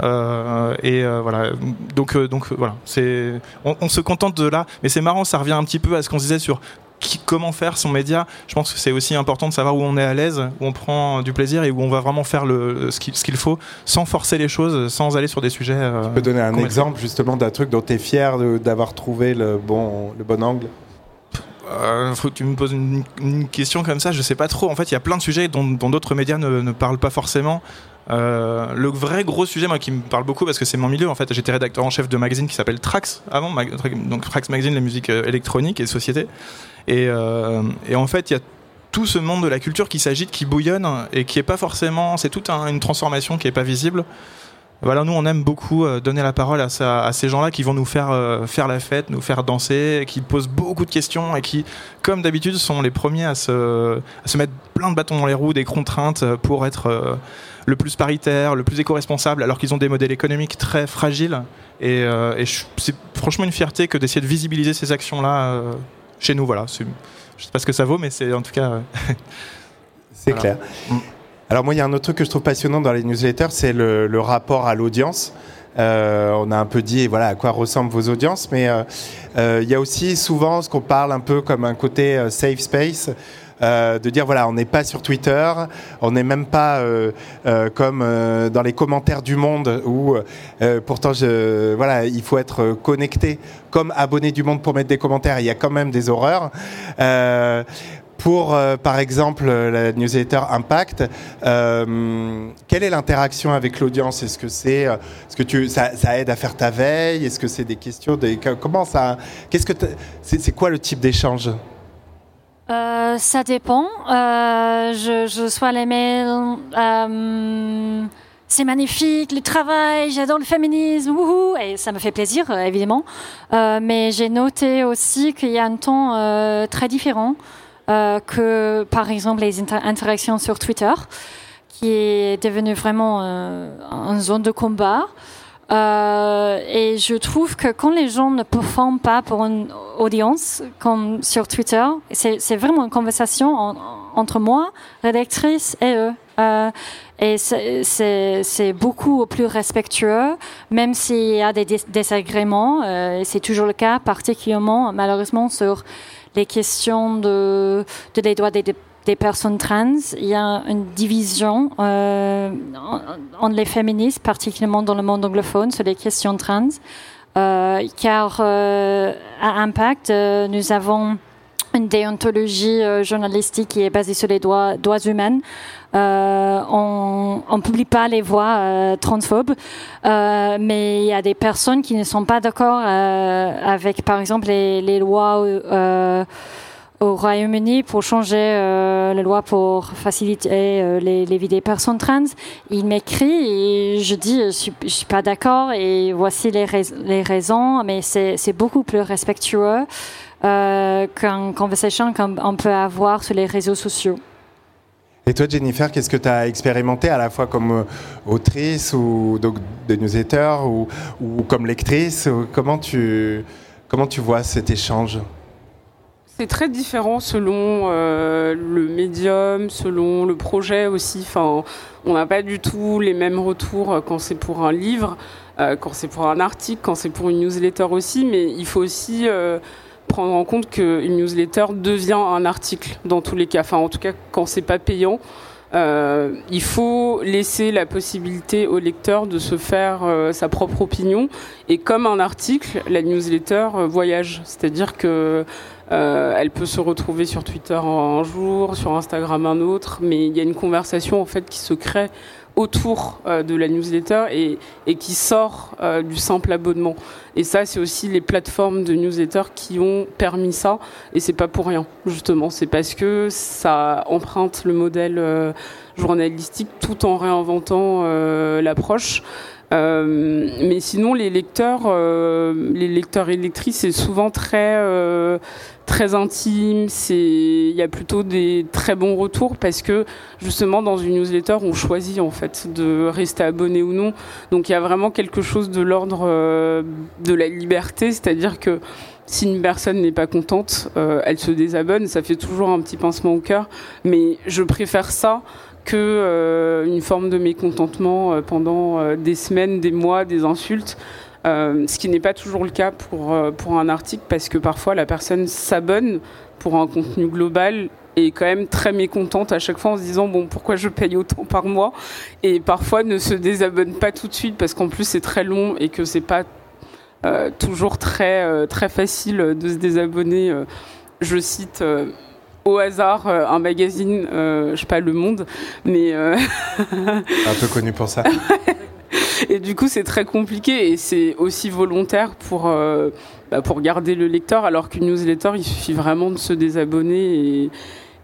Speaker 7: Et voilà, donc donc voilà, c'est on, on, se contente de là, mais c'est marrant, ça revient un petit peu à ce qu'on disait sur comment faire son média. Je pense que c'est aussi important de savoir où on est à l'aise, où on prend du plaisir et où on va vraiment faire le, ce qu'il faut sans forcer les choses, sans aller sur des sujets.
Speaker 2: tu peux donner un exemple justement d'un truc dont tu es fier d'avoir trouvé le bon, le bon angle?
Speaker 7: Euh, faut que tu me poses une, question comme ça, je sais pas trop. En fait, il y a plein de sujets dont d'autres médias ne, parlent pas forcément. Euh, le vrai gros sujet, moi, qui me parle beaucoup parce que c'est mon milieu. En fait, j'étais rédacteur en chef de magazine qui s'appelle Trax avant, donc Trax Magazine, la musique euh, électronique et société. Et, et en fait, il y a tout ce monde de la culture qui s'agite, qui bouillonne et qui est pas forcément. C'est toute une transformation qui est pas visible. Voilà, nous on aime beaucoup euh, donner la parole à, ces gens-là qui vont nous faire euh, faire la fête, nous faire danser, qui posent beaucoup de questions et qui, comme d'habitude, sont les premiers à se, se mettre plein de bâtons dans les roues, des contraintes pour être euh, le plus paritaire, le plus éco-responsable, alors qu'ils ont des modèles économiques très fragiles. Et, c'est franchement une fierté que d'essayer de visibiliser ces actions-là chez nous. Voilà, je sais pas ce que ça vaut, mais c'est en tout cas.
Speaker 2: c'est clair. Mm. Alors moi, il y a un autre truc que je trouve passionnant dans les newsletters, c'est le, rapport à l'audience. Euh, on a un peu dit voilà à quoi ressemblent vos audiences, mais euh, euh, il y a aussi souvent ce qu'on parle un peu comme un côté safe space. de dire voilà, on n'est pas sur Twitter, on n'est même pas comme dans les commentaires du Monde où pourtant voilà, il faut être connecté comme abonné du Monde pour mettre des commentaires. Il y a quand même des horreurs pour, euh, par exemple, la newsletter Impact, euh, quelle est l'interaction avec l'audience? Est-ce que c'est, euh, ce que tu, ça, aide à faire ta veille? Est-ce que c'est des questions des, comment ça Qu'est-ce que c'est, quoi le type d'échange?
Speaker 6: Ça dépend. je, je reçois les mails c'est magnifique, le travail, j'adore le féminisme, et ça me fait plaisir, évidemment. mais j'ai noté aussi qu'il y a un ton très différent euh, que, par exemple, les interactions sur Twitter, qui est devenu vraiment euh, une zone de combat. Euh, et je trouve que quand les gens ne performent pas pour une audience, comme sur Twitter, c'est vraiment une conversation entre moi, rédactrice, et eux. Euh, et c'est beaucoup plus respectueux, même s'il y a des désagréments. Euh, c'est toujours le cas, particulièrement malheureusement sur les questions de, de des droits des, des personnes trans. Il y a une division euh, entre les féministes, particulièrement dans le monde anglophone, sur les questions trans. Euh, car euh, à Impact, euh, nous avons une déontologie euh, journalistique qui est basée sur les droits, droits humains. Euh, on ne publie pas les voix euh, transphobes, euh, mais il y a des personnes qui ne sont pas d'accord euh, avec, par exemple, les, les lois au Royaume-Uni pour changer les lois pour faciliter les, les vies des personnes trans. Il m'écrit et je dis je suis, suis pas d'accord et voici les, les raisons, mais c'est beaucoup plus respectueux euh, qu'une conversation qu'on peut avoir sur les réseaux sociaux.
Speaker 2: Et toi, Jennifer, qu'est-ce que tu as expérimenté à la fois comme euh, autrice ou donc, de newsletter ou, ou comme lectrice comment tu, comment tu vois cet échange?
Speaker 5: C'est très différent selon euh, le médium, selon le projet aussi. Enfin, on n'a pas du tout les mêmes retours quand c'est pour un livre, euh, quand c'est pour un article, quand c'est pour une newsletter aussi. Mais il faut aussi euh, prendre en compte qu'une newsletter devient un article dans tous les cas. Enfin, en tout cas, quand c'est pas payant. Euh, il faut laisser la possibilité au lecteur de se faire euh, sa propre opinion. Et comme un article, la newsletter euh, voyage. C'est-à-dire que elle peut se retrouver sur Twitter un jour, sur Instagram un autre, mais il y a une conversation en fait qui se crée autour euh, de la newsletter et, qui sort euh, du simple abonnement. Et ça, c'est aussi les plateformes de newsletter qui ont permis ça. Et c'est pas pour rien, justement. C'est parce que ça emprunte le modèle euh, journalistique tout en réinventant l'approche. Mais sinon, les lecteurs, les lecteurs et lectrices, c'est souvent très très intime. C'est il y a plutôt des très bons retours parce que justement dans une newsletter, on choisit en fait de rester abonné ou non. Donc il y a vraiment quelque chose de l'ordre de la liberté, c'est-à-dire que si une personne n'est pas contente, elle se désabonne. Ça fait toujours un petit pincement au cœur, mais je préfère ça que une forme de mécontentement pendant des semaines, des mois, des insultes. Ce qui n'est pas toujours le cas pour, pour un article parce que parfois la personne s'abonne pour un contenu global est quand même très mécontente à chaque fois en se disant bon pourquoi je paye autant par mois? Et parfois ne se désabonne pas tout de suite parce qu'en plus c'est très long et que c'est pas euh, toujours très euh, très facile de se désabonner. Euh, je cite au hasard un magazine, je sais pas Le Monde, mais un
Speaker 2: peu connu pour ça.
Speaker 5: et du coup c'est très compliqué et c'est aussi volontaire pour bah, pour garder le lecteur alors qu'une newsletter il suffit vraiment de se désabonner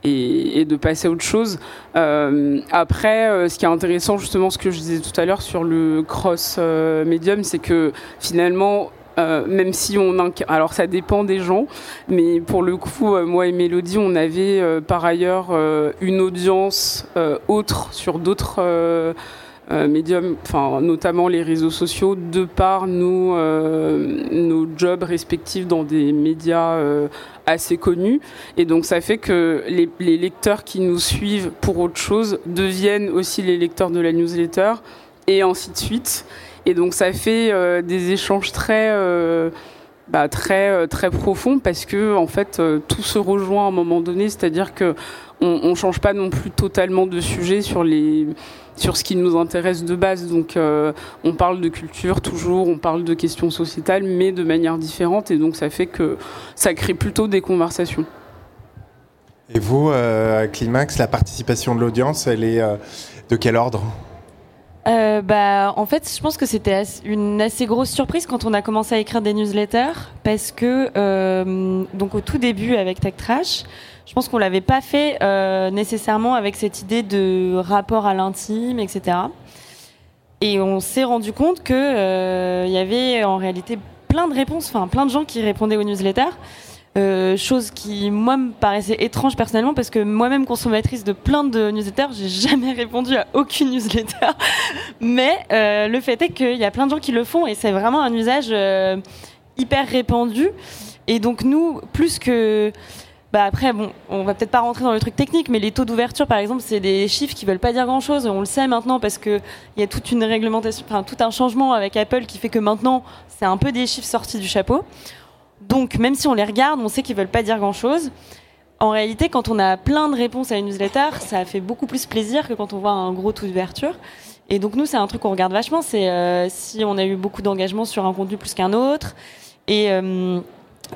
Speaker 5: et de passer à autre chose. Euh, après, euh, ce qui est intéressant, justement, ce que je disais tout à l'heure sur le cross euh, medium, c'est que finalement, même si on alors ça dépend des gens, mais pour le coup, moi et Mélodie, on avait par ailleurs une audience autre sur d'autres médiums, enfin notamment les réseaux sociaux, de par nos nos jobs respectifs dans des médias assez connu. Et donc ça fait que les, lecteurs qui nous suivent pour autre chose deviennent aussi les lecteurs de la newsletter et ainsi de suite. Et donc ça fait euh, des échanges très, euh, bah, très, euh, très profonds parce que en fait tout se rejoint à un moment donné. C'est-à-dire que on, ne change pas non plus totalement de sujet sur les sur ce qui nous intéresse de base. Donc euh, on parle de culture toujours, on parle de questions sociétales, mais de manière différente. Et donc ça fait que ça crée plutôt des conversations.
Speaker 2: Et vous, euh, Climax, la participation de l'audience, elle est euh, de quel ordre?
Speaker 3: Bah, en fait, je pense que c'était une assez grosse surprise quand on a commencé à écrire des newsletters, parce que donc au tout début avec Tech Trash, je pense qu'on l'avait pas fait euh, nécessairement avec cette idée de rapport à l'intime, etc. Et on s'est rendu compte que euh, y avait en réalité plein de réponses, enfin plein de gens qui répondaient aux newsletters. Euh, chose qui moi me paraissait étrange personnellement parce que moi-même consommatrice de plein de newsletters, j'ai jamais répondu à aucune newsletter. Mais le fait est qu'il y a plein de gens qui le font et c'est vraiment un usage hyper répandu. Et donc nous, plus que bah après, bon, on va peut-être pas rentrer dans le truc technique, mais les taux d'ouverture, par exemple, c'est des chiffres qui veulent pas dire grand-chose. On le sait maintenant parce que il y a toute une réglementation, tout un changement avec Apple qui fait que maintenant, c'est un peu des chiffres sortis du chapeau. Donc, même si on les regarde, on sait qu'ils veulent pas dire grand-chose. En réalité, quand on a plein de réponses à une newsletter, ça fait beaucoup plus plaisir que quand on voit un gros taux d'ouverture. Et donc nous, c'est un truc qu'on regarde vachement, c'est euh, si on a eu beaucoup d'engagement sur un contenu plus qu'un autre. Et euh,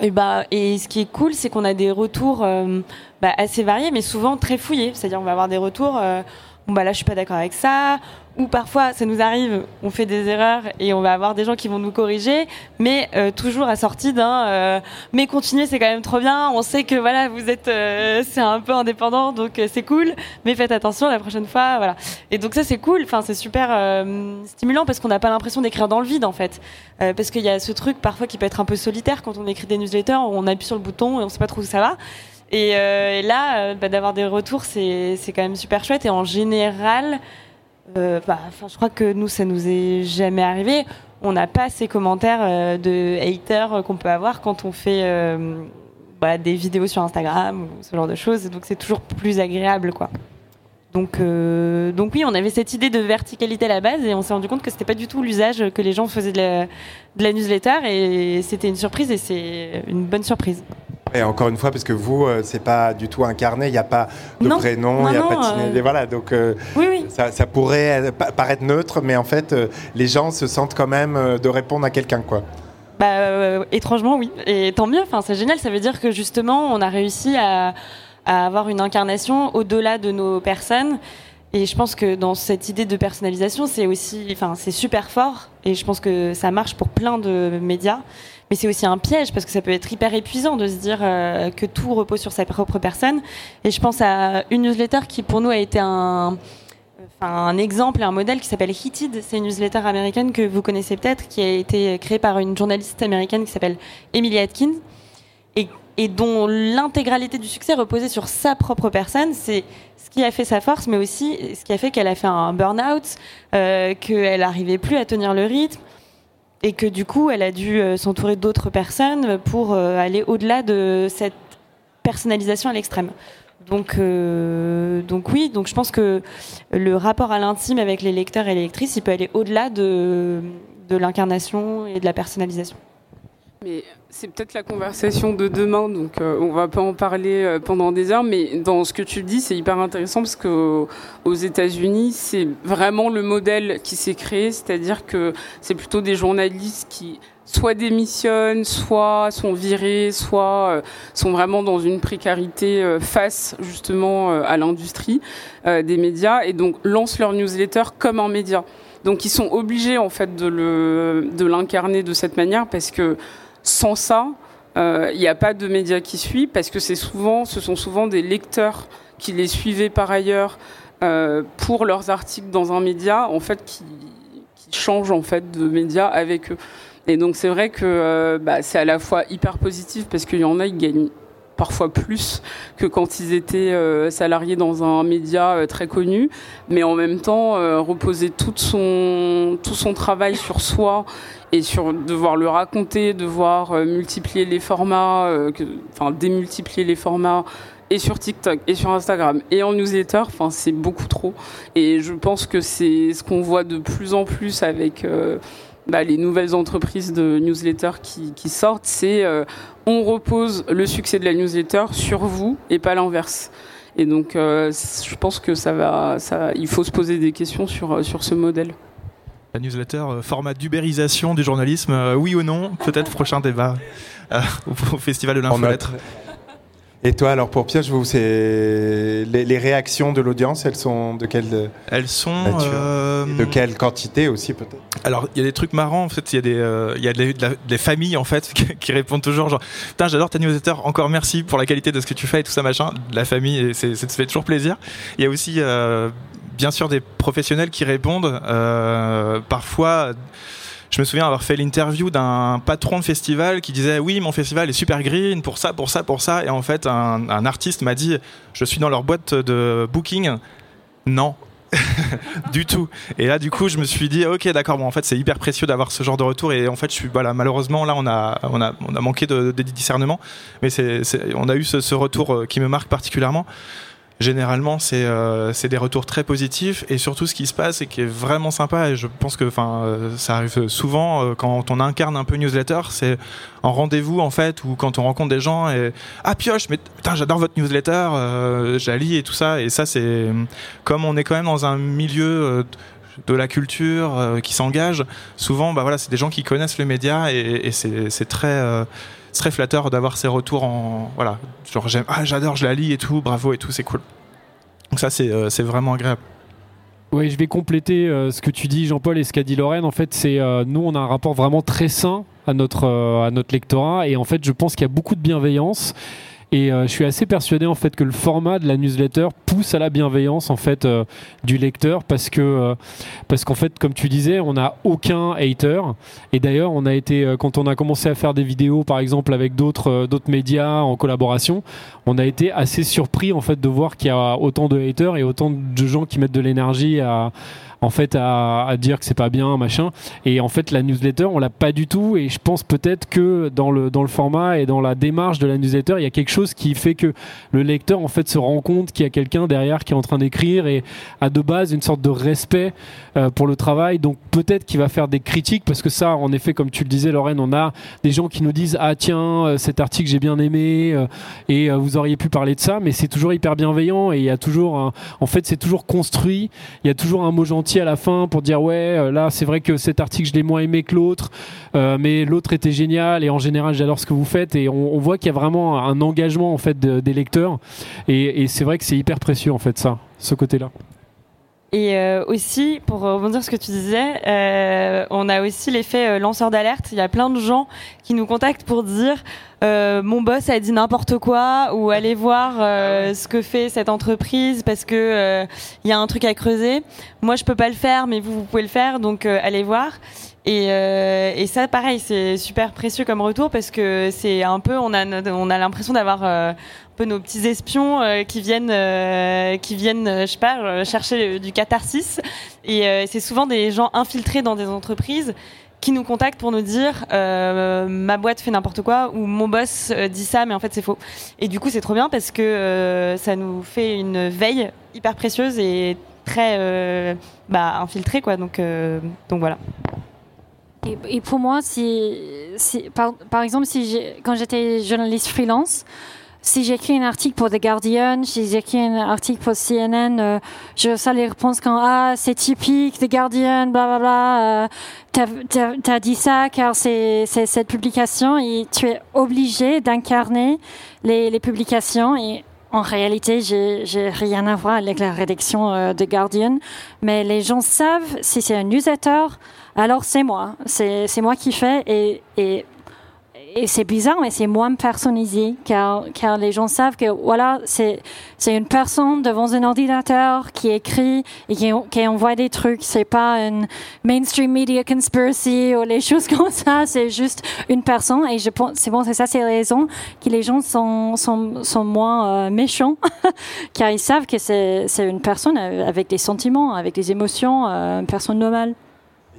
Speaker 3: et, bah, et ce qui est cool, c'est qu'on a des retours euh, bah, assez variés, mais souvent très fouillés. C'est-à-dire, on va avoir des retours. Euh, bon bah là, je suis pas d'accord avec ça ou parfois ça nous arrive, on fait des erreurs et on va avoir des gens qui vont nous corriger, mais euh, toujours assorti d'un euh, mais continuez, c'est quand même trop bien. On sait que voilà, vous êtes euh, c'est un peu indépendant, donc c'est cool, mais faites attention la prochaine fois, voilà. Et donc ça c'est cool, enfin c'est super stimulant parce qu'on n'a pas l'impression d'écrire dans le vide en fait, parce qu'il y a ce truc parfois qui peut être un peu solitaire quand on écrit des newsletters, où on appuie sur le bouton et on sait pas trop où ça va. Et, et là, bah, d'avoir des retours, c'est quand même super chouette. Et en général, euh, bah, je crois que nous, ça nous est jamais arrivé. On n'a pas ces commentaires euh, de haters qu'on peut avoir quand on fait euh, bah, des vidéos sur Instagram ou ce genre de choses. Donc c'est toujours plus agréable, quoi. Donc, donc oui, on avait cette idée de verticalité à la base et on s'est rendu compte que c'était pas du tout l'usage que les gens faisaient de la, de la newsletter et c'était une surprise et c'est une bonne surprise.
Speaker 2: Et encore une fois, parce que vous, euh, c'est pas du tout incarné, il n'y a pas de prénom, il n'y a pas de euh, Voilà, donc euh, Ça, pourrait paraître neutre, mais en fait, les gens se sentent quand même de répondre à quelqu'un, quoi.
Speaker 3: Bah, étrangement, oui. Et tant mieux, c'est génial, ça veut dire que justement, on a réussi à, à avoir une incarnation au-delà de nos personnes. Et je pense que dans cette idée de personnalisation, c'est aussi, enfin, c'est super fort. Et je pense que ça marche pour plein de médias mais c'est aussi un piège parce que ça peut être hyper épuisant de se dire euh, que tout repose sur sa propre personne. Et je pense à une newsletter qui pour nous a été un, un exemple et un modèle qui s'appelle Heated. C'est une newsletter américaine que vous connaissez peut-être, qui a été créée par une journaliste américaine qui s'appelle Emily Atkins et, et dont l'intégralité du succès reposait sur sa propre personne. C'est ce qui a fait sa force, mais aussi ce qui a fait qu'elle a fait un burn-out, euh, qu'elle n'arrivait plus à tenir le rythme et que du coup, elle a dû s'entourer d'autres personnes pour aller au-delà de cette personnalisation à l'extrême. Donc, donc oui, donc je pense que le rapport à l'intime avec les lecteurs et les lectrices, il peut aller au-delà de, de l'incarnation et de la personnalisation.
Speaker 5: Mais c'est peut-être la conversation de demain, donc on euh, on va pas en parler euh, pendant des heures. Mais dans ce que tu dis, c'est hyper intéressant parce que aux États-Unis, c'est vraiment le modèle qui s'est créé, c'est-à-dire que c'est plutôt des journalistes qui soit démissionnent, soit sont virés, soit euh, sont vraiment dans une précarité face justement à l'industrie des médias et donc lancent leur newsletter comme un média. Donc ils sont obligés en fait de l'incarner de cette manière parce que sans ça, il euh, n'y a pas de médias qui suivent parce que c'est souvent, ce sont souvent des lecteurs qui les suivaient par ailleurs euh, pour leurs articles dans un média, en fait, qui, changent en fait de média avec eux. Et donc c'est vrai que euh, bah, c'est à la fois hyper positif parce qu'il y en a qui gagnent parfois plus que quand ils étaient salariés dans un média très connu, mais en même temps reposer tout son, tout son travail sur soi et sur devoir le raconter, devoir euh, multiplier les formats, euh, enfin démultiplier les formats et sur TikTok et sur Instagram et en newsletter, enfin c'est beaucoup trop. Et je pense que c'est ce qu'on voit de plus en plus avec euh, bah, les nouvelles entreprises de newsletter qui, qui sortent, c'est on repose le succès de la newsletter sur vous et pas l'inverse. Et donc je pense que ça va, ça, il faut se poser des questions sur sur ce modèle.
Speaker 7: La newsletter, euh, format d'ubérisation du journalisme, euh, oui ou non Peut-être prochain débat euh, au, Festival de l'infolettre.
Speaker 2: Et toi, alors pour Pierre, vous, c'est les, réactions de l'audience, elles sont de quelle
Speaker 7: Elles sont
Speaker 2: de quelle quantité aussi peut-être
Speaker 7: Alors il y a des trucs marrants en fait. Il y a des il y a des, familles en fait qui, répondent toujours genre putain j'adore ta newsletter, encore merci pour la qualité de ce que tu fais et tout ça machin. La famille, c'est ça fait toujours plaisir. Il y a aussi bien sûr des professionnels qui répondent. Euh, parfois, je me souviens avoir fait l'interview d'un patron de festival qui disait oui mon festival est super green pour ça pour ça pour ça. Et en fait un, artiste m'a dit je suis dans leur boîte de booking. Non. Du tout. Et là du coup je me suis dit ok d'accord bon en fait c'est hyper précieux d'avoir ce genre de retour. Et en fait voilà malheureusement là on a on a on a manqué de, discernement. Mais on a eu ce, ce, retour euh, qui me marque particulièrement généralement euh, c'est des retours très positifs. Et surtout ce qui se passe et qui est vraiment sympa. Et je pense que enfin euh, ça arrive souvent euh, quand on incarne un peu newsletter c'est en rendez-vous en fait ou quand on rencontre des gens et ah pioche mais putain j'adore votre newsletter j'allie et tout ça et ça c'est comme on est quand même dans un milieu de la culture qui s'engage souvent bah voilà c'est des gens qui connaissent le média et c'est très très flatteur d'avoir ces retours en voilà genre j'aime ah j'adore je la lis et tout bravo et tout c'est cool donc ça c'est euh, vraiment agréable
Speaker 4: oui, je vais compléter euh, ce que tu dis, Jean-Paul, et ce qu'a dit Lorraine. En fait, c'est euh, nous, on a un rapport vraiment très sain à notre à notre lectorat, et en fait, je pense qu'il y a beaucoup de bienveillance. Et euh, je suis assez persuadé en fait que le format de la newsletter pousse à la bienveillance en fait euh, du lecteur parce que euh, parce qu'en fait comme tu disais on n'a aucun hater. Et d'ailleurs on a été quand on a commencé à faire des vidéos par exemple avec d'autres d'autres médias en collaboration on a été assez surpris en fait de voir qu'il y a autant de haters et autant de gens qui mettent de l'énergie à en fait à, à dire que c'est pas bien machin. Et en fait la newsletter on l'a pas du tout. Et je pense peut-être que dans le dans le format et dans la démarche de la newsletter il y a quelque chose qui fait que le lecteur en fait se rend compte qu'il y a quelqu'un derrière qui est en train d'écrire et a de base une sorte de respect euh, pour le travail. Donc peut-être qu'il va faire des critiques parce que ça en effet comme tu le disais Lorraine on a des gens qui nous disent ah tiens euh, cet article j'ai bien aimé euh, et vous auriez pu parler de ça mais c'est toujours hyper bienveillant et il y a toujours en fait c'est toujours construit. Il y a toujours un mot gentil à la fin pour dire ouais euh, là c'est vrai que cet article je l'ai moins aimé que l'autre euh, mais l'autre était génial et en général j'adore ce que vous faites et on, voit qu'il y a vraiment un engagement en fait des lecteurs et, c'est vrai que c'est hyper précieux en fait ça ce côté là
Speaker 3: et euh, aussi, pour rebondir sur ce que tu disais, on a aussi l'effet lanceur d'alerte. Il y a plein de gens qui nous contactent pour dire euh, mon boss a dit n'importe quoi ou allez voir euh, ah ce que fait cette entreprise parce que euh, il y a un truc à creuser. Moi, je peux pas le faire, mais vous, vous pouvez le faire, donc allez voir. Et, et ça, pareil, c'est super précieux comme retour parce que c'est un peu, on a, on a l'impression d'avoir un peu nos petits espions qui viennent, qui viennent, je sais pas, chercher du catharsis. Et c'est souvent des gens infiltrés dans des entreprises qui nous contactent pour nous dire ma boîte fait n'importe quoi ou mon boss dit ça, mais en fait c'est faux. Et du coup, c'est trop bien parce que ça nous fait une veille hyper précieuse et très bah, infiltrée, quoi. Donc, donc voilà.
Speaker 6: Et, pour moi, si, par, par, exemple, si quand j'étais journaliste freelance, si j'écris un article pour The Guardian, si j'écris un article pour CNN, euh, je reçois les réponses quand ah c'est typique The Guardian, bla bla bla, euh, t'as as, dit ça car c'est cette publication et tu es obligé d'incarner les, les publications et en réalité, j'ai rien à voir avec la rédaction euh, de Guardian, mais les gens savent si c'est un newsletter, alors c'est moi, c'est moi qui fais et, et et c'est bizarre, mais c'est moins personnalisé, car, car les gens savent que voilà, c'est une personne devant un ordinateur qui écrit et qui, qui envoie des trucs. C'est pas une mainstream media conspiracy ou les choses comme ça. C'est juste une personne. Et je pense, c'est bon, c'est ça, c'est la raison que les gens sont sont, sont moins euh, méchants, car ils savent que c'est une personne avec des sentiments, avec des émotions, euh, une personne normale.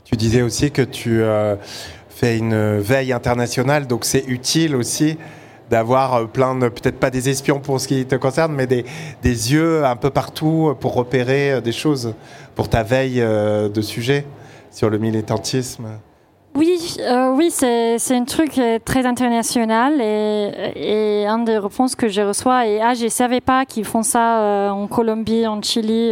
Speaker 2: tu disais aussi que tu euh, une veille internationale, donc c'est utile aussi d'avoir euh, plein de, peut-être pas des espions pour ce qui te concerne, mais des, des yeux un peu partout pour repérer euh, des choses pour ta veille euh, de sujet sur le militantisme.
Speaker 6: Oui, oui, c'est, c'est un truc très international et, et un des réponses que je reçois et ah, je savais pas qu'ils font ça en Colombie, en Chili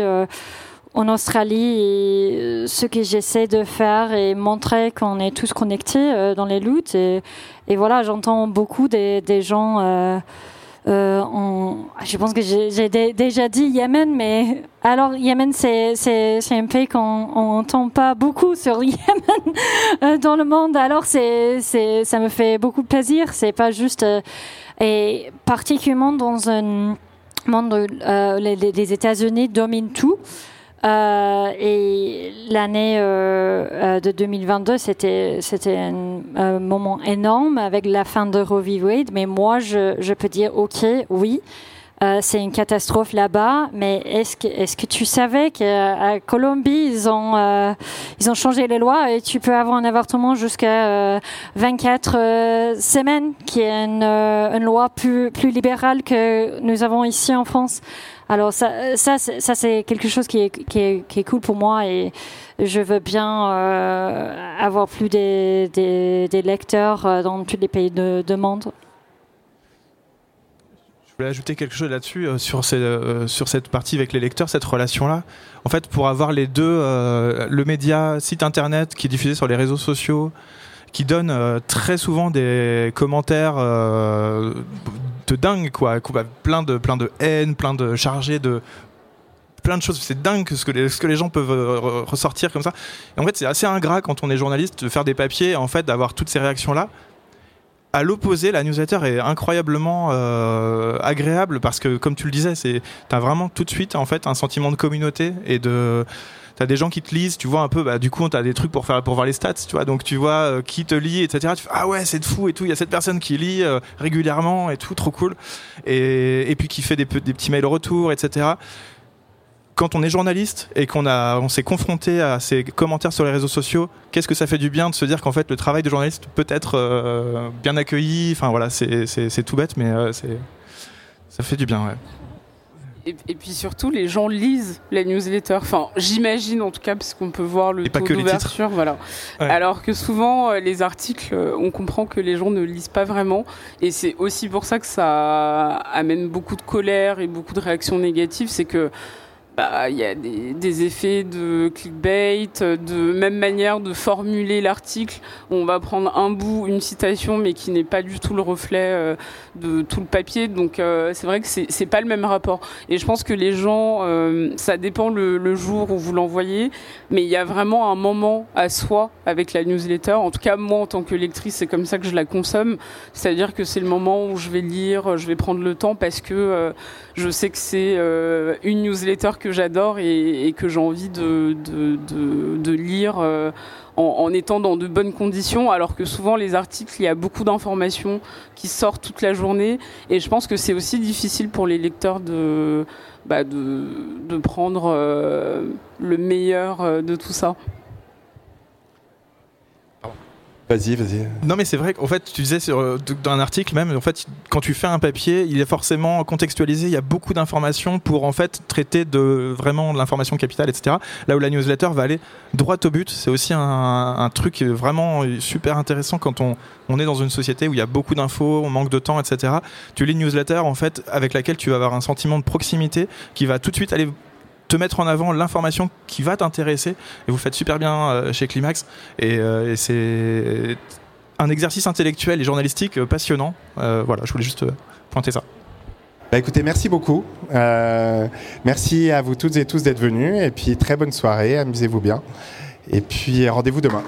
Speaker 6: en Australie euh, ce que j'essaie de faire et montrer qu'on est tous connectés euh, dans les luttes. Et, voilà j'entends beaucoup des, gens euh, je pense que j'ai déjà dit Yémen mais alors Yémen c'est un pays qu'on n'entend pas beaucoup sur Yémen dans le monde. Alors ça me fait beaucoup plaisir. C'est pas juste et particulièrement dans un monde où les États-Unis dominent tout euh, et l'année euh, euh de 2022, c'était c'était un, moment énorme avec la fin de Roe. Mais moi, je, je peux dire, ok, oui. Euh, c'est une catastrophe là-bas, mais est-ce que, est-ce que tu savais qu'à Colombie, ils ont, euh, ils ont changé les lois et tu peux avoir un avortement jusqu'à 24 euh, semaines, qui est une, une loi plus, plus libérale que nous avons ici en France? Alors ça, ça, ça c'est quelque chose qui est, qui, est, cool pour moi et je veux bien euh, avoir plus des, des, lecteurs euh, dans tous les pays de, de monde
Speaker 7: Je voulais ajouter quelque chose là-dessus euh, sur, sur cette partie avec les lecteurs, cette relation-là. En fait, pour avoir les deux, le média, site internet qui est diffusé sur les réseaux sociaux, qui donne très souvent des commentaires de dingue, quoi. Plein de, plein de haine, plein de chargés de plein de choses. C'est dingue ce que, les, ce que les gens peuvent euh, ressortir comme ça. Et en fait, c'est assez ingrat quand on est journaliste de faire des papiers, en fait, d'avoir toutes ces réactions-là. À l'opposé, la newsletter est incroyablement euh, agréable parce que, comme tu le disais, c'est t'as vraiment tout de suite en fait un sentiment de communauté et de t'as des gens qui te lisent, tu vois un peu, bah, du coup, t'as des trucs pour faire, pour voir les stats, tu vois, donc tu vois euh, qui te lit, etc. Tu fais, ah ouais, c'est de fou et tout, il y a cette personne qui lit euh, régulièrement et tout, trop cool. Et, et puis qui fait des, petits mails retour, etc quand on est journaliste et qu'on a, on s'est confronté à ces commentaires sur les réseaux sociaux, qu'est-ce que ça fait du bien de se dire qu'en fait le travail de journaliste peut être euh, bien accueilli? Enfin voilà, c'est tout bête, mais c'est ça fait du bien. Ouais.
Speaker 5: Et, puis surtout, les gens lisent les newsletters. Enfin, j'imagine en tout cas, parce qu'on peut voir le taux d'ouverture. Voilà. Alors que souvent, euh, les articles, euh, on comprend que les gens ne lisent pas vraiment. Et c'est aussi pour ça que ça amène beaucoup de colère et beaucoup de réactions négatives. C'est que bah, il y a des, effets de clickbait, de même manière de formuler l'article. On va prendre un bout, une citation, mais qui n'est pas du tout le reflet euh, de tout le papier. Donc euh, c'est vrai que c'est pas le même rapport. Et je pense que les gens, euh, ça dépend le, jour où vous l'envoyez, mais il y a vraiment un moment à soi avec la newsletter. En tout cas, moi, en tant que lectrice, c'est comme ça que je la consomme. C'est-à-dire que c'est le moment où je vais lire, je vais prendre le temps parce que je sais que c'est une newsletter que j'adore et, que j'ai envie de, lire euh, en, étant dans de bonnes conditions, alors que souvent les articles, il y a beaucoup d'informations qui sortent toute la journée, et je pense que c'est aussi difficile pour les lecteurs de, bah, de, prendre euh, le meilleur euh, de tout ça.
Speaker 2: Vas-y, vas-y.
Speaker 7: Non, mais c'est vrai qu'en fait, tu disais euh, dans un article même, en fait, quand tu fais un papier, il est forcément contextualisé. Il y a beaucoup d'informations pour en fait traiter de vraiment de l'information capitale, etc. Là où la newsletter va aller droit au but. C'est aussi un, un, truc vraiment super intéressant quand on, on est dans une société où il y a beaucoup d'infos, on manque de temps, etc. Tu lis une newsletter en fait avec laquelle tu vas avoir un sentiment de proximité qui va tout de suite aller te mettre en avant l'information qui va t'intéresser. Et vous faites super bien euh, chez Climax. Euh, et, c'est un exercice intellectuel et journalistique euh, passionnant. voilà, je voulais juste pointer ça.
Speaker 2: Bah écoutez, merci beaucoup. merci à vous toutes et tous d'être venus. Et puis très bonne soirée, amusez-vous bien. Et puis rendez-vous demain.